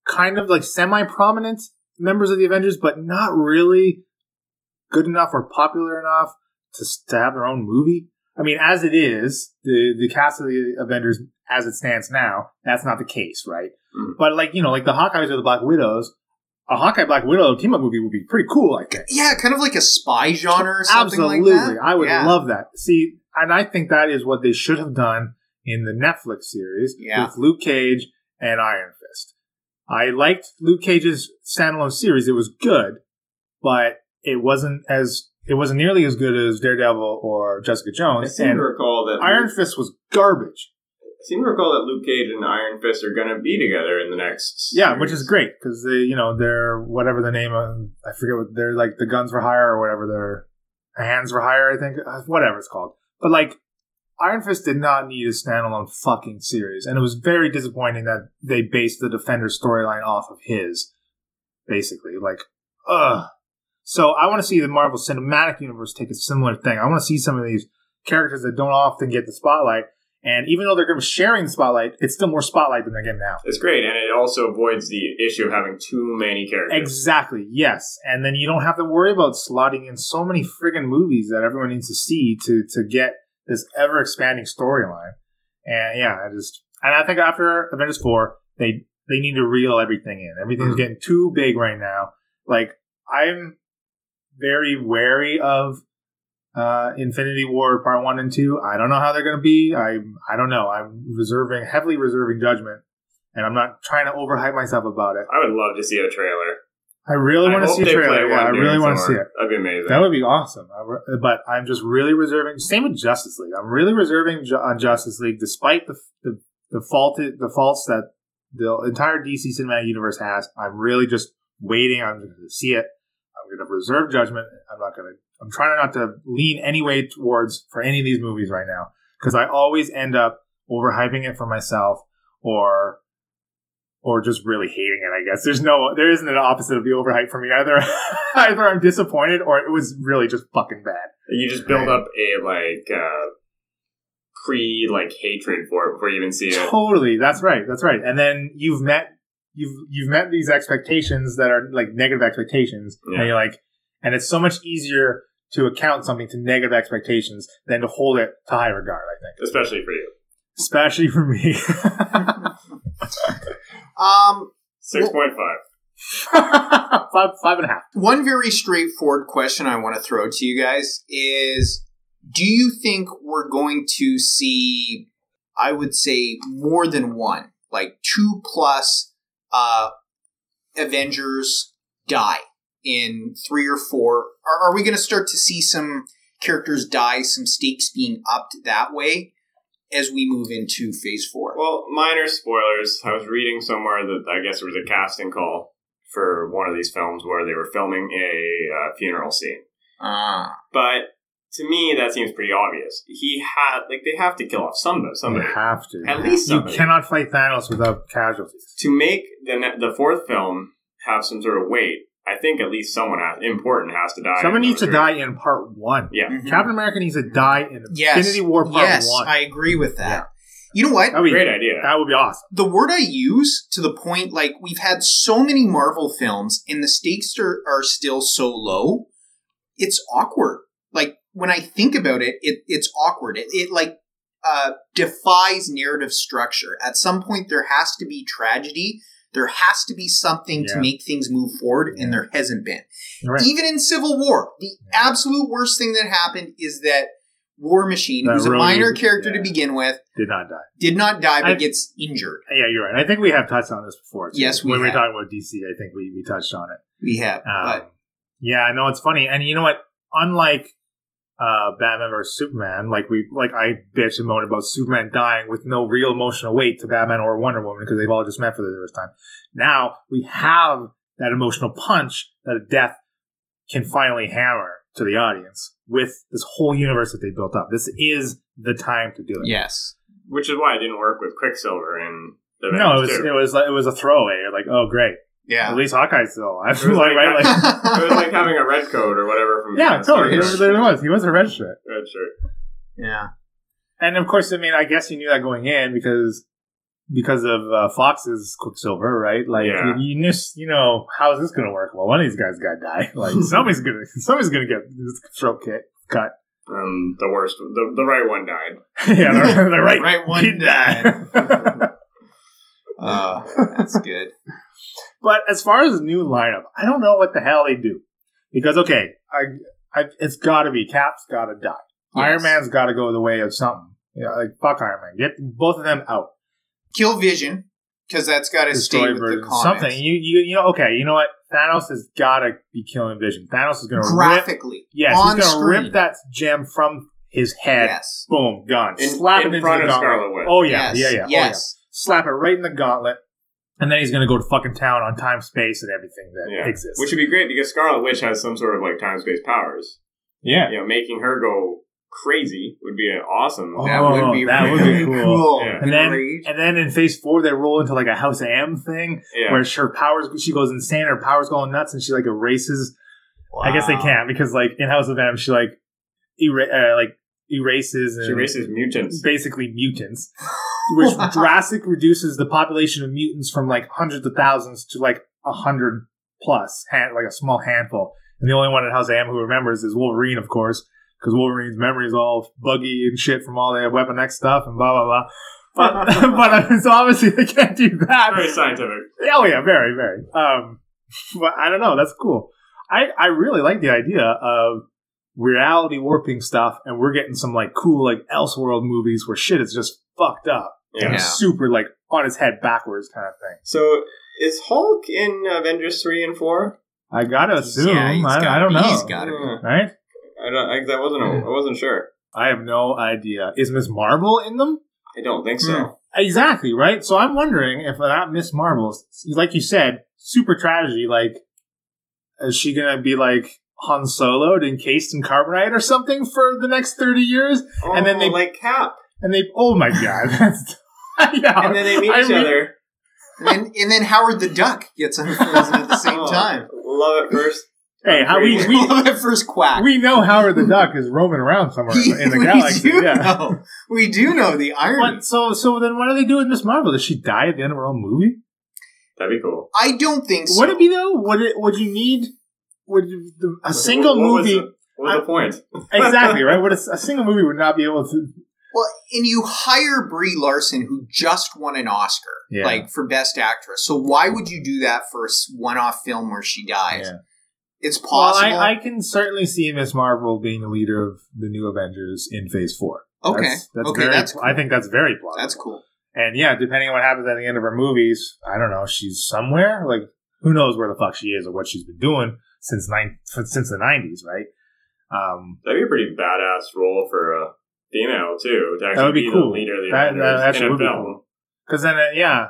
kind of like semi prominent members of the avengers but not really good enough or popular enough to, to have their own movie i mean as it is the the cast of the avengers as it stands now that's not the case right Mm. but like you know like the hawkeyes or the black widows a hawkeye black widow team up movie would be pretty cool i think Yeah, kind of like a spy genre or something Absolutely. like that. I would Yeah. love that. See, and I think that is what they should have done in the Netflix series Yeah. with Luke Cage and Iron Fist. I liked Luke Cage's standalone series. It was good, but it wasn't as it wasn't nearly as good as Daredevil or Jessica Jones. I seem And to recall that Iron Fist was garbage. I seem to recall that Luke Cage and Iron Fist are going to be together in the next. Yeah, which is great because they, you know, they're whatever the name of, I forget what they're like the guns for hire or whatever their hands for hire, I think, uh, whatever it's called. But like, Iron Fist did not need a standalone fucking series, and it was very disappointing that they based the Defender storyline off of his, basically. Like, ugh. So I want to see the Marvel Cinematic Universe take a similar thing. I want to see some of these characters that don't often get the spotlight, and even though they're going to be sharing the spotlight, it's still more spotlight than they're getting now. It's great, and it also avoids the issue of having too many characters. Exactly. Yes, and then you don't have to worry about slotting in so many friggin' movies that everyone needs to see to to get this ever expanding storyline. And yeah, I just And I think after Avengers four, they they need to reel everything in. Everything's Mhm. getting too big right now. Like I'm very wary of uh, Infinity War Part One and Two. I don't know how they're going to be. I I don't know. I'm reserving heavily reserving judgment, and I'm not trying to overhype myself about it. I would love to see a trailer. I really want to see a trailer. Yeah, I really want to see it. That'd be amazing. That would be awesome. Re- But I'm just really reserving. Same with Justice League. I'm really reserving ju- on Justice League, despite the the the faulted the faults that the entire DC cinematic universe has. I'm really just waiting. I'm going to see it. I'm going to reserve judgment. I'm not going to. I'm trying not to lean any way towards for any of these movies right now because I always end up overhyping it for myself or or just really hating it. I guess there's no there isn't an opposite of the overhype for me either. either I'm disappointed or it was really just fucking bad. you just build up a like uh, pre like hatred for it before you even see it. Totally, that's right, that's right. And then you've met you've you've met these expectations that are like negative expectations, Yeah. and you're like, and it's so much easier to account something to negative expectations than to hold it to high regard. I think, Especially for you. especially for me. Um, Six point five. five five and a half. one very straightforward question I want to throw to you guys is do you think we're going to see I would say more than one, like two plus uh Avengers die in 3 or 4? Are, are we going to start to see some characters die, some stakes being upped that way as we move into phase 4? Well, minor spoilers. I was reading somewhere that I guess there was a casting call for one of these films where they were filming a uh, funeral scene. Ah. But to me, that seems pretty obvious. He had like they have to kill off somebody. Somebody You have to. At least you cannot fight Thanos without casualties. to make the the fourth film have some sort of weight. I think at least someone has, important has to die. Someone needs to number die in part one. three. Yeah, Mhm. Captain America needs to die in Yes. Infinity War Part yes, One. I agree with that. Yeah. You know what? that would be great idea. That would be awesome. the word I use to the point, like we've had so many Marvel films and the stakes are, are still so low, it's awkward. Like when I think about it, it it's awkward. It, it like uh, defies narrative structure. At some point, there has to be tragedy. There has to be something to make things move forward, and there hasn't been. Right. Even in Civil War, the absolute worst thing that happened is that War Machine, That who's a minor character to begin with, Did not die. did not die but I- gets injured. Yeah, you're right. I think we have touched on this before. Too. Yes, we when we were talking about DC, I think we, we touched on it. We have, Um, but yeah, I know it's funny, and you know what? Unlike uh, Batman versus Superman, like we like I bitch and moan about Superman dying with no real emotional weight to Batman or Wonder Woman because they've all just met for the first time. Now we have that emotional punch that a death can finally hammer to the audience with this whole universe that they built up. This is the time to do it. yes. which is why it didn't work with Quicksilver and. the No, it was too. it was like it was a throwaway. You're like, oh great, Yeah. at least Hawkeye's still alive. It was like, like- right, like, it was like having a red coat or whatever from yeah, totally. Wars. There, there was. He was a red shirt. Red shirt. yeah. And of course, I mean, I guess you knew that going in because because of uh, Fox's Quicksilver, right? Like Yeah. you, you just you know how is this going to work? Well, one of these guys got to die. Like somebody's gonna somebody's gonna get his throat kick, cut. Um, the worst, the, the right one died. yeah, the, the right Right one kid died. Uh, that's good. but as far as the new lineup, I don't know what the hell they do because okay, I, I it's got to be Cap's got to die. Iron Man's got to go the way of something. Yeah, like fuck Iron Man. Get both of them out. Kill Vision, because that's got to stay destroy with the comics. Something you you you know. Okay, you know what? Thanos has got to be killing Vision. Thanos is going to rip. Graphically. Yes, on he's going to rip that gem from his head. Yes. Boom, gone. In- Slap in it into front of gauntlet. Scarlet Witch. Oh yeah, yes. yeah, yeah. Oh, Yes. Yeah. Slap it right in the gauntlet, and then he's going to go to fucking town on time, space, and everything that Yeah. exists. Which would be great because Scarlet Witch has some sort of like time space powers. yeah. You know, making her go crazy would be an awesome. Oh, That would be that would be cool. cool. Yeah. And then, Great. and then in phase four, they roll into like a House of M thing yeah. where her powers, she goes insane, her powers going nuts, and she like erases I guess they can't because like in House of M, she like era- uh, like erases and she races mutants. basically mutants, which drastic reduces the population of mutants from like hundreds of thousands to like a hundred plus, hand, like a small handful. And the only one in House of M who remembers is Wolverine, of course, because Wolverine's memory is all buggy and shit from all the Weapon X stuff and blah blah blah. but but uh, so obviously they can't do that. Very scientific. Oh yeah, very, very. Um, but I don't know. That's cool. I I really like the idea of reality warping stuff, and we're getting some like cool like Elseworld movies where shit is just fucked up, Yeah. Yeah. super like on his head backwards kind of thing. So is Hulk in Avengers three and four? I gotta assume. Yeah, he's I, gotta I don't be. know. He's gotta be. Right? I don't. I, I wasn't. I wasn't sure. I have no idea. Is Miss Marvel in them? I don't think so. Hmm. Exactly, right? So I'm wondering if that Miss Marvel, like you said, super tragedy, like, is she gonna be like Han Soloed, encased in carbonite or something for the next 30 years? Oh, And then they- like Cap, And they, oh my god, that's, yeah. and then they meet I each mean- other. and, and then Howard the Duck gets unfrozen at the same Oh, time. Love it first. Hey, how we, we, love at first quack. we know Howard the Duck is roaming around somewhere in, in the we galaxy. do Yeah. know. We do know the irony. But, so, so then what do they do with Miss Marvel? Does she die at the end of her own movie? That'd be cool. I don't think so. Would it be though? Would it? Would you need? Would you- the, a single What- what movie? the- What was the point? exactly right. Would a, a single movie would not be able to? Well, and you hire Brie Larson, who just won an Oscar, Yeah. like for Best Actress. So why would you do that for a one-off film where she dies? Yeah. It's Well, possible. I, I can certainly see Miss Marvel being the leader of the new Avengers in Phase Four. okay, That's, that's okay, very, that's cool. I think that's very plausible. that's cool. And yeah, depending on what happens at the end of her movies, I don't know. She's somewhere. Like who knows where the fuck she is or what she's been doing since nine since the nineties, right? Um, That'd be a pretty badass role for a female too. To actually That would be be cool. the leader of the That- Avengers that actually in a would be film. cool. Because then, uh, yeah,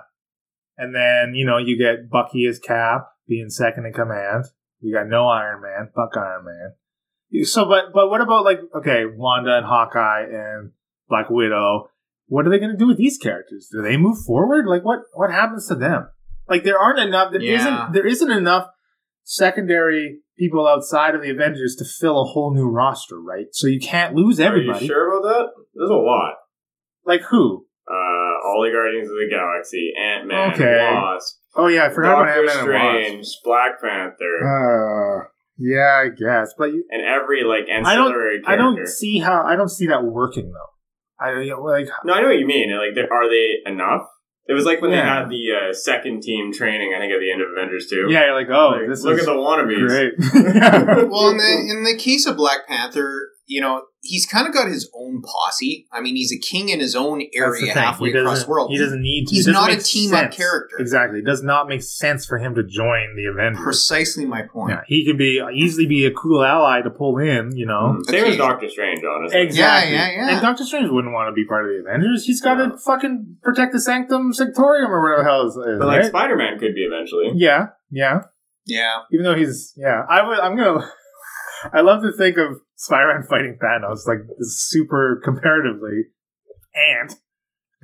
and then you know you get Bucky as Cap being second in command. You got no Iron Man, fuck Iron Man. So, but but what about like okay, Wanda and Hawkeye and Black Widow? What are they going to do with these characters? Do they move forward? Like what what happens to them? Like there aren't enough. There Yeah. not there isn't enough secondary people outside of the Avengers to fill a whole new roster, right? So you can't lose everybody. Are you sure about that? There's a lot. Like who? Uh, all the Guardians of the Galaxy, Ant Man, Okay. Wasp, Oh yeah, I forgot Doctor about Ant-Man and Wasp. Strange, Black Panther, Uh, yeah, I guess, but you, and every like I don't- ancillary I don't see how I don't see that working though. I like No, I know what you mean. Like, are they enough? It was like when they had the uh, second team training. I think at the end of Avengers two. yeah, you're like oh, Like, this look is at the wannabes. great. Well, in the in the case of Black Panther, you know, he's kind of got his own posse. I mean, he's a king in his own That's area, halfway He across doesn't- the world. He doesn't need. to. He's It doesn't a make team-up character. Exactly, it does not make sense for him to join the Avengers. Precisely my point. Yeah, he could be easily be a cool ally to pull in. You know. Mm. Same Okay. as Doctor Strange, honestly. Exactly. Yeah, yeah, yeah. And Doctor Strange wouldn't want to be part of the Avengers. He's got to fucking protect the Sanctum Sanctorium or whatever the hell it is. But like right? Spider Man could be eventually. yeah, yeah. Yeah. Even though he's yeah, I would. I'm gonna. I love to think of Spider-Man fighting Thanos like super comparatively, and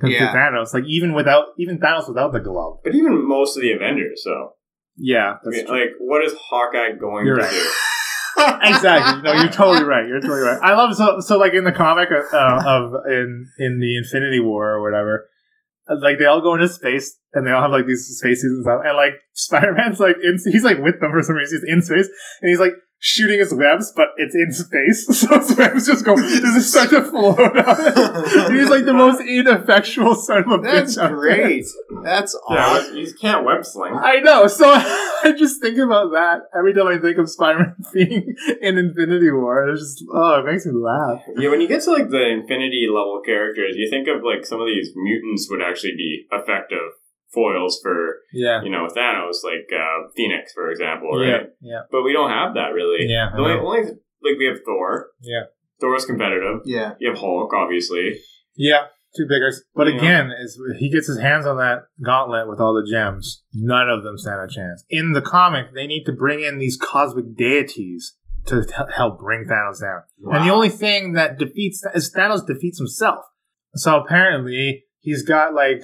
to Yeah. Thanos like even without even Thanos without the glove. But even most of the Avengers, so Yeah, I mean, true. like, what is Hawkeye going You're to right. do? exactly. No, you're totally right. You're totally right. I love so so like in the comic uh, of in in the Infinity War or whatever. uh, Like they all go into space and they all have like these spacesuits and stuff, and like Spider Man's like in, he's like with them for some reason. He's in space and he's like shooting his webs, but it's in space, so his webs just go. This is such a float. on he's like the most ineffectual son of a That's bitch. out there. great. That's Yeah, awesome. you can't web sling. I know. So I just think about that every time I think of Spider-Man being in Infinity War. It's just oh, it makes me laugh. Yeah, when you get to like the Infinity level characters, you think of like some of these mutants would actually be effective foils for Yeah. you know Thanos, like uh, Phoenix, for example, right? Yeah. But we don't have that really. Yeah. The only, only like we have Thor. Yeah. Thor's competitive. Yeah. You have Hulk, obviously. Yeah. Two biggers. But Yeah. again, as he gets his hands on that gauntlet with all the gems, none of them stand a chance. In the comic, they need to bring in these cosmic deities to t- help bring Thanos down. And the only thing that defeats is Thanos defeats himself. So apparently he's got like,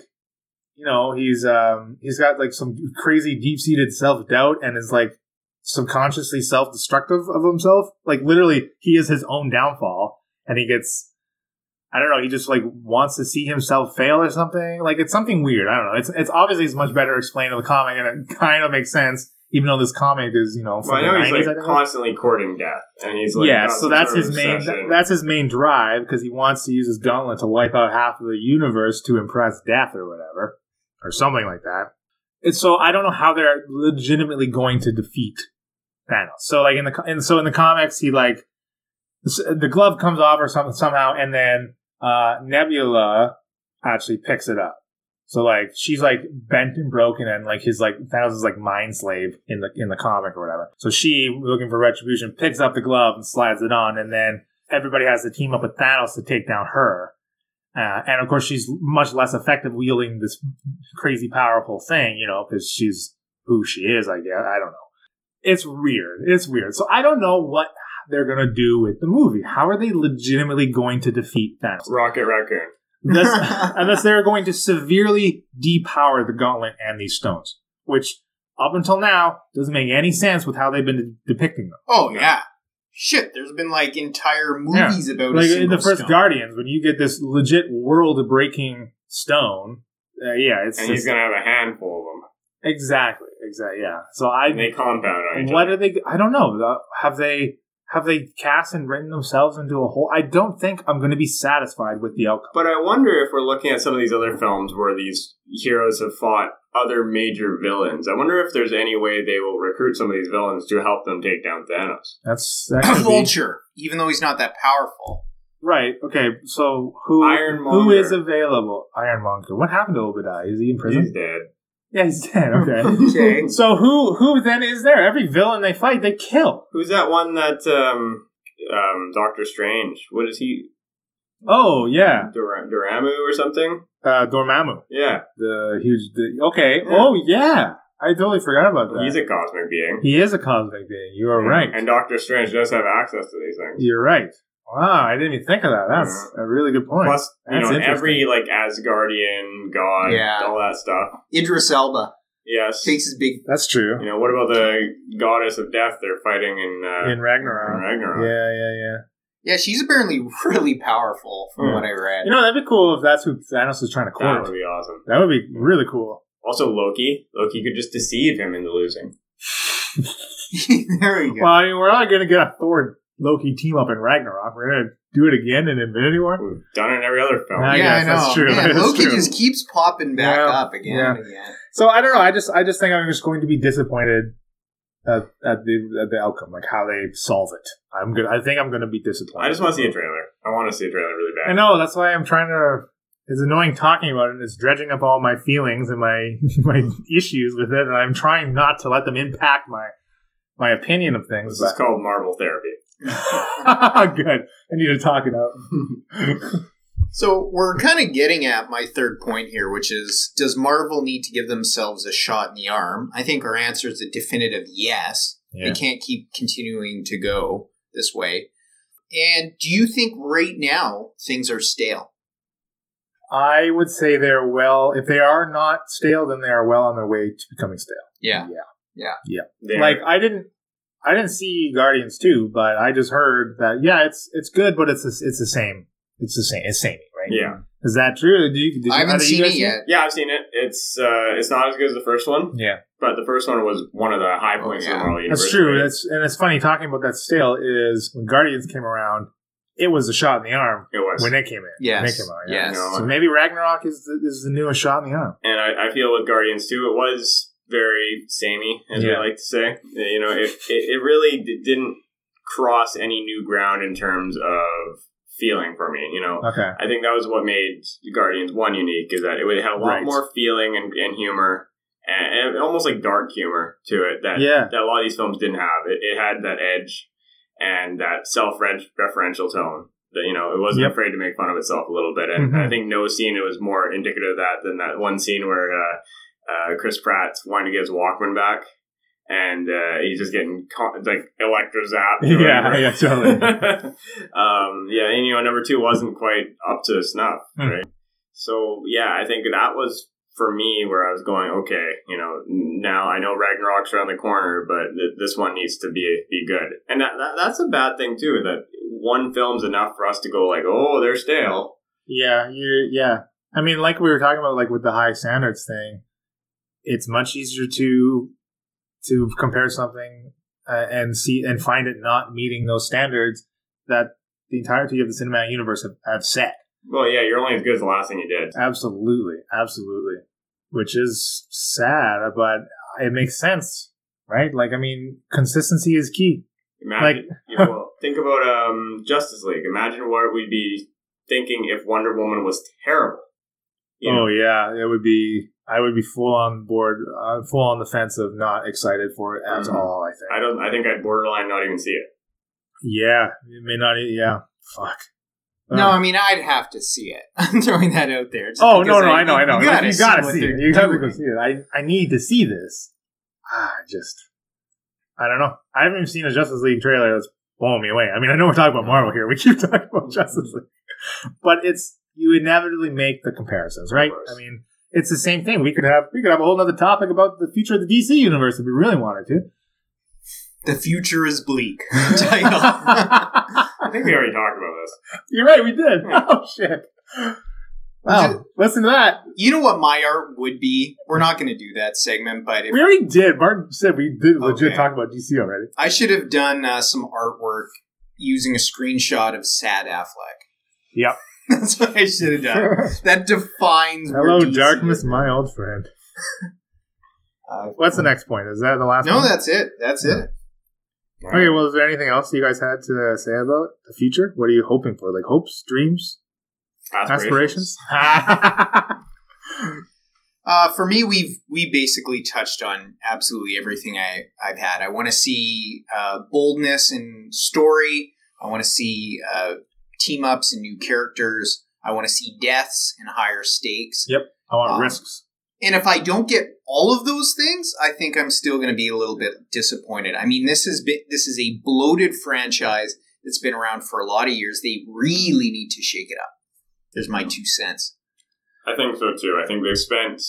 you know, he's um he's got like some crazy deep seated self doubt and is like subconsciously self destructive of himself. Like literally, he is his own downfall, and he gets. I don't know. He just like wants to see himself fail or something. Like it's something weird. I don't know. It's it's obviously it's much better explained in the comic, and it kind of makes sense even though this comic is you know Well, I know he's like constantly courting death, and he's like, yeah, so that's his main that's his main drive because he wants to use his gauntlet to wipe out half of the universe to impress death or whatever or something like that. And so I don't know how they're legitimately going to defeat Thanos. So like in the and so in the comics he like the glove comes off or something somehow and then uh Nebula actually picks it up. So like she's like bent and broken and like his like Thanos is like mind slave in the in the comic or whatever. So she looking for retribution picks up the glove and slides it on and then everybody has to team up with Thanos to take down her. Uh, and of course she's much less effective wielding this crazy powerful thing, you know, because she's who she is, I guess. I don't know. It's weird. It's weird. So I don't know what they're gonna do with the movie. How are they legitimately going to defeat Thanos? Rocket Raccoon. unless, unless they're going to severely depower the gauntlet and these stones, which up until now doesn't make any sense with how they've been de- depicting them. Oh yeah. Shit, there's been like entire movies about a Like in the first stone. Guardians, when you get this legit world-breaking stone, uh, yeah, it's And just, he's gonna have a handful of them. exactly, exactly, yeah. So I, And they compound on each what other. are they? I don't know. Uh, Have they? Have they cast and written themselves into a hole? I don't think I'm going to be satisfied with the outcome. But I wonder if we're looking at some of these other films where these heroes have fought other major villains. I wonder if there's any way they will recruit some of these villains to help them take down Thanos. That's that could be- Vulture, even though he's not that powerful. Right. Okay. So who Ironmonger. who is available? Ironmonger. What happened to Obadiah? Is he in prison? He's dead. yeah, he's dead. Okay. Okay. so who who then is there? Every villain they fight, they kill. Who's that one that um um Doctor Strange? What is he? Oh yeah, Dur- Duramu or something? uh, Dormammu, Yeah, the huge. The, okay. Yeah. Oh yeah, I totally forgot about that. he's a cosmic being. he is a cosmic being. You are right. And Doctor Strange does have access to these things. You're right. Wow, I didn't even think of that. That's a really good point. Plus, you That's know, interesting. every like Asgardian god, Yeah. all that stuff. Idris Elba Yes. takes his big. That's true. You know, what about the goddess of death they're fighting in, uh, In Ragnarok. in Ragnarok? Yeah, yeah, yeah. Yeah, she's apparently really powerful from Hmm. what I read. You know, that'd be cool if that's who Thanos is trying to That court. would be awesome. That would be really cool. Also, Loki. Loki could just deceive him into losing. there we go. Well, I mean, we're not going to get a Thor Loki team up in Ragnarok. We're going to do it again in Infinity War. We've done it in every other film. I yeah, I guess know. that's true. Man, That's Loki true. just keeps popping back Yeah, up again yeah. and again. So I don't know. I just, I just think I'm just going to be disappointed at, at the at the outcome, like how they solve it. I'm good. I think I'm going to be disappointed. I just want to see a trailer. I want to see a trailer really bad. I know. That's why I'm trying to. It's annoying talking about it. It's dredging up all my feelings and my my issues with it, and I'm trying not to let them impact my my opinion of things. This is called Marvel therapy. But- Good. I need to talk it out. So we're kind of getting at my third point here, which is does Marvel need to give themselves a shot in the arm? I think our answer is a definitive yes. Yeah. They can't keep continuing to go this way. And do you think right now things are stale? I would say they're well. If they are not stale, then they are well on their way to becoming stale. Yeah. They're- Like I didn't, I didn't see Guardians two, but I just heard that yeah, it's it's good, but it's the- it's the same. It's the same. It's samey, right? yeah, Is that true? Did you, did I haven't either you seen guys it see yet. yeah, I've seen it. It's uh, it's not as good as the first one, Yeah, but the first one was one of the high Oh, points yeah. of the Marvel universe. that's true. right? That's and it's funny talking about that stale is when Guardians came around, it was a shot in the arm it was. when it came in. Yes. when it came out. Yeah. Yes. No, So maybe Ragnarok is the, is the newest shot in the arm. and I, I feel with Guardians too, it was very samey, as Yeah. we like to say. You know, it it, it really d- didn't cross any new ground in terms of feeling for me. You know, Okay. I think that was what made Guardians One unique is that it had a lot Right. more feeling and, and humor, and, and almost like dark humor to it that Yeah. that a lot of these films didn't have. It, it had that edge and that self-referential tone. That you know, it wasn't Yep. afraid to make fun of itself a little bit, and Mhm. I think no scene it was more indicative of that than that one scene where uh, uh, Chris Pratt's wanting to get his Walkman back. And uh, he's just getting co- like electro zapped. Yeah, yeah, totally. um, yeah, and you know, number two wasn't quite up to snuff, Hmm. right? So yeah, I think that was for me where I was going. Okay, you know, now I know Ragnarok's around the corner, but th- this one needs to be be good, and that, that that's a bad thing too. That one film's enough for us to go like, oh, they're stale. Yeah, you yeah. I mean, like we were talking about, like with the high standards thing, it's much easier to to compare something uh, and see and find it not meeting those standards that the entirety of the cinematic universe have, have set. Well, yeah, you're only as good as the last thing you did. Absolutely, absolutely. Which is sad, but it makes sense, right? Like, I mean, consistency is key. Imagine, you know, think about um, Justice League. Imagine what we'd be thinking if Wonder Woman was terrible. You know, Oh yeah, it would be. I would be full on board, uh, full on the fence of not excited for it at Mhm. all. I think. I don't. I think I'd borderline not even see it. yeah, it may not. e- Yeah, fuck. No, Uh, I mean I'd have to see it. I'm throwing that out there. oh no, no, I know, I know. You gotta, you gotta what see it. You gotta go see it. I, I need to see this. Ah, just. I don't know. I haven't even seen a Justice League trailer that's blowing me away. I mean, I know we're talking about Marvel here. We keep talking about Justice League, but it's you inevitably make the comparisons, right? I mean, it's the same thing. We could have we could have a whole other topic about the future of the DC universe if we really wanted to. The future is bleak. I think we already talked about this. You're right, we did. Oh shit! Wow, listen to that. you know what my art would be? We're not going to do that segment, but if We already did. Martin said we did legit Okay. talk about DC already. I should have done uh, some artwork using a screenshot of Sad Affleck. Yep. That's what I should have done. That defines. where Hello, DC darkness, is. my old friend. Uh, What's the next point? Is that the last No, one? that's it. That's it. Okay, well, is there anything else you guys had to say about the future? What are you hoping for? Like hopes, dreams, aspirations? Uh, for me, we've we basically touched on absolutely everything I I've had. I want to see uh, boldness in story. I want to see uh, team ups and new characters. I want to see deaths and higher stakes. Yep. I want Um, risks. And if I don't get all of those things, I think I'm still going to be a little bit disappointed. I mean, this has been this is a bloated franchise that's been around for a lot of years. They really need to shake it up. There's my two cents. I think so too. I think they've spent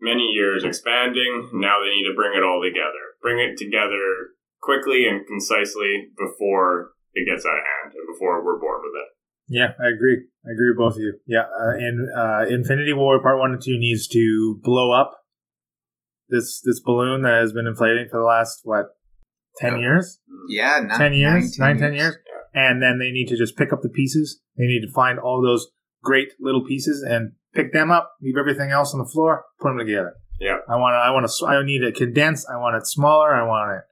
many years expanding. Now they need to bring it all together. Bring it together quickly and concisely before it gets out of hand and before we're bored with it. Yeah, I agree. I agree with both of you. Yeah, uh, and uh, Infinity War Part One and Two needs to blow up this this balloon that has been inflating for the last what ten Yeah. years, Yeah, nine, ten years, nine, nine, ten years, and then they need to just pick up the pieces. They need to find all those great little pieces and pick them up, leave everything else on the floor, put them together. Yeah. I want to. I want to. I need it condensed. I want it smaller. I want it.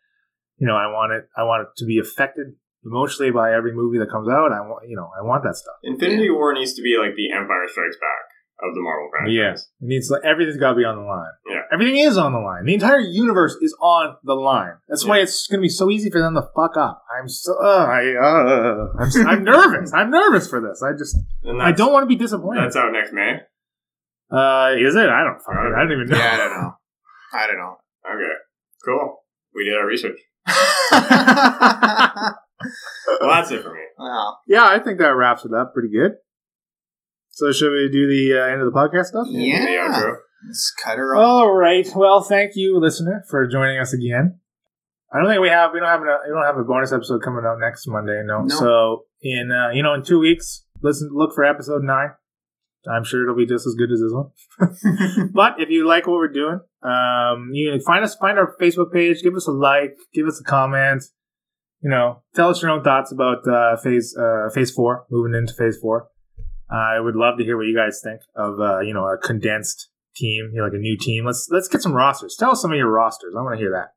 You know, I want it. I want it to be affected emotionally by every movie that comes out. I want. You know, I want that stuff. Infinity War needs to be like the Empire Strikes Back of the Marvel franchise. Yes, it needs like everything's got to be on the line. Yeah. everything is on the line. The entire universe is on the line. That's why it's going to be so easy for them to fuck up. I'm so uh, I uh, I'm, s- I'm nervous. I'm nervous for this. I just I don't want to be disappointed. That's out next May. Uh, is it? I don't fucking. I don't even know. Yeah, I don't know. I don't know. Okay, cool. We did our research. well, Well, that's it for me. Yeah, I think that wraps it up pretty good. So should we do the uh, end of the podcast stuff? The yeah. outro. Let's cut her off. All right. Well, thank you, listener, for joining us again. I don't think we have we don't have a we don't have a bonus episode coming out next Monday. No. No. So in uh, you know in two weeks, listen look for episode nine. I'm sure it'll be just as good as this one. but if you like what we're doing, um, you can find us find our Facebook page, give us a like, give us a comment. You know, tell us your own thoughts about uh, phase uh, phase four, moving into phase four. I would love to hear what you guys think of uh, you know a condensed team, you know, like a new team. Let's let's get some rosters. Tell us some of your rosters. I want to hear that.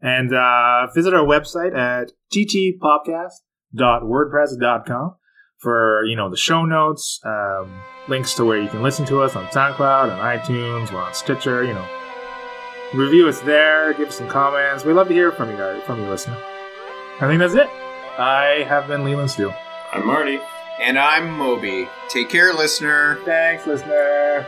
And uh, visit our website at ttpopcast.wordpress.com for you know the show notes, um, links to where you can listen to us on SoundCloud and iTunes. We're on Stitcher. You know, review us there. Give us some comments. We love to hear from you guys, from you, listener. I think that's it. I have been Leland Steele. I'm Marty. and I'm Moby. Take care, listener. Thanks, listener.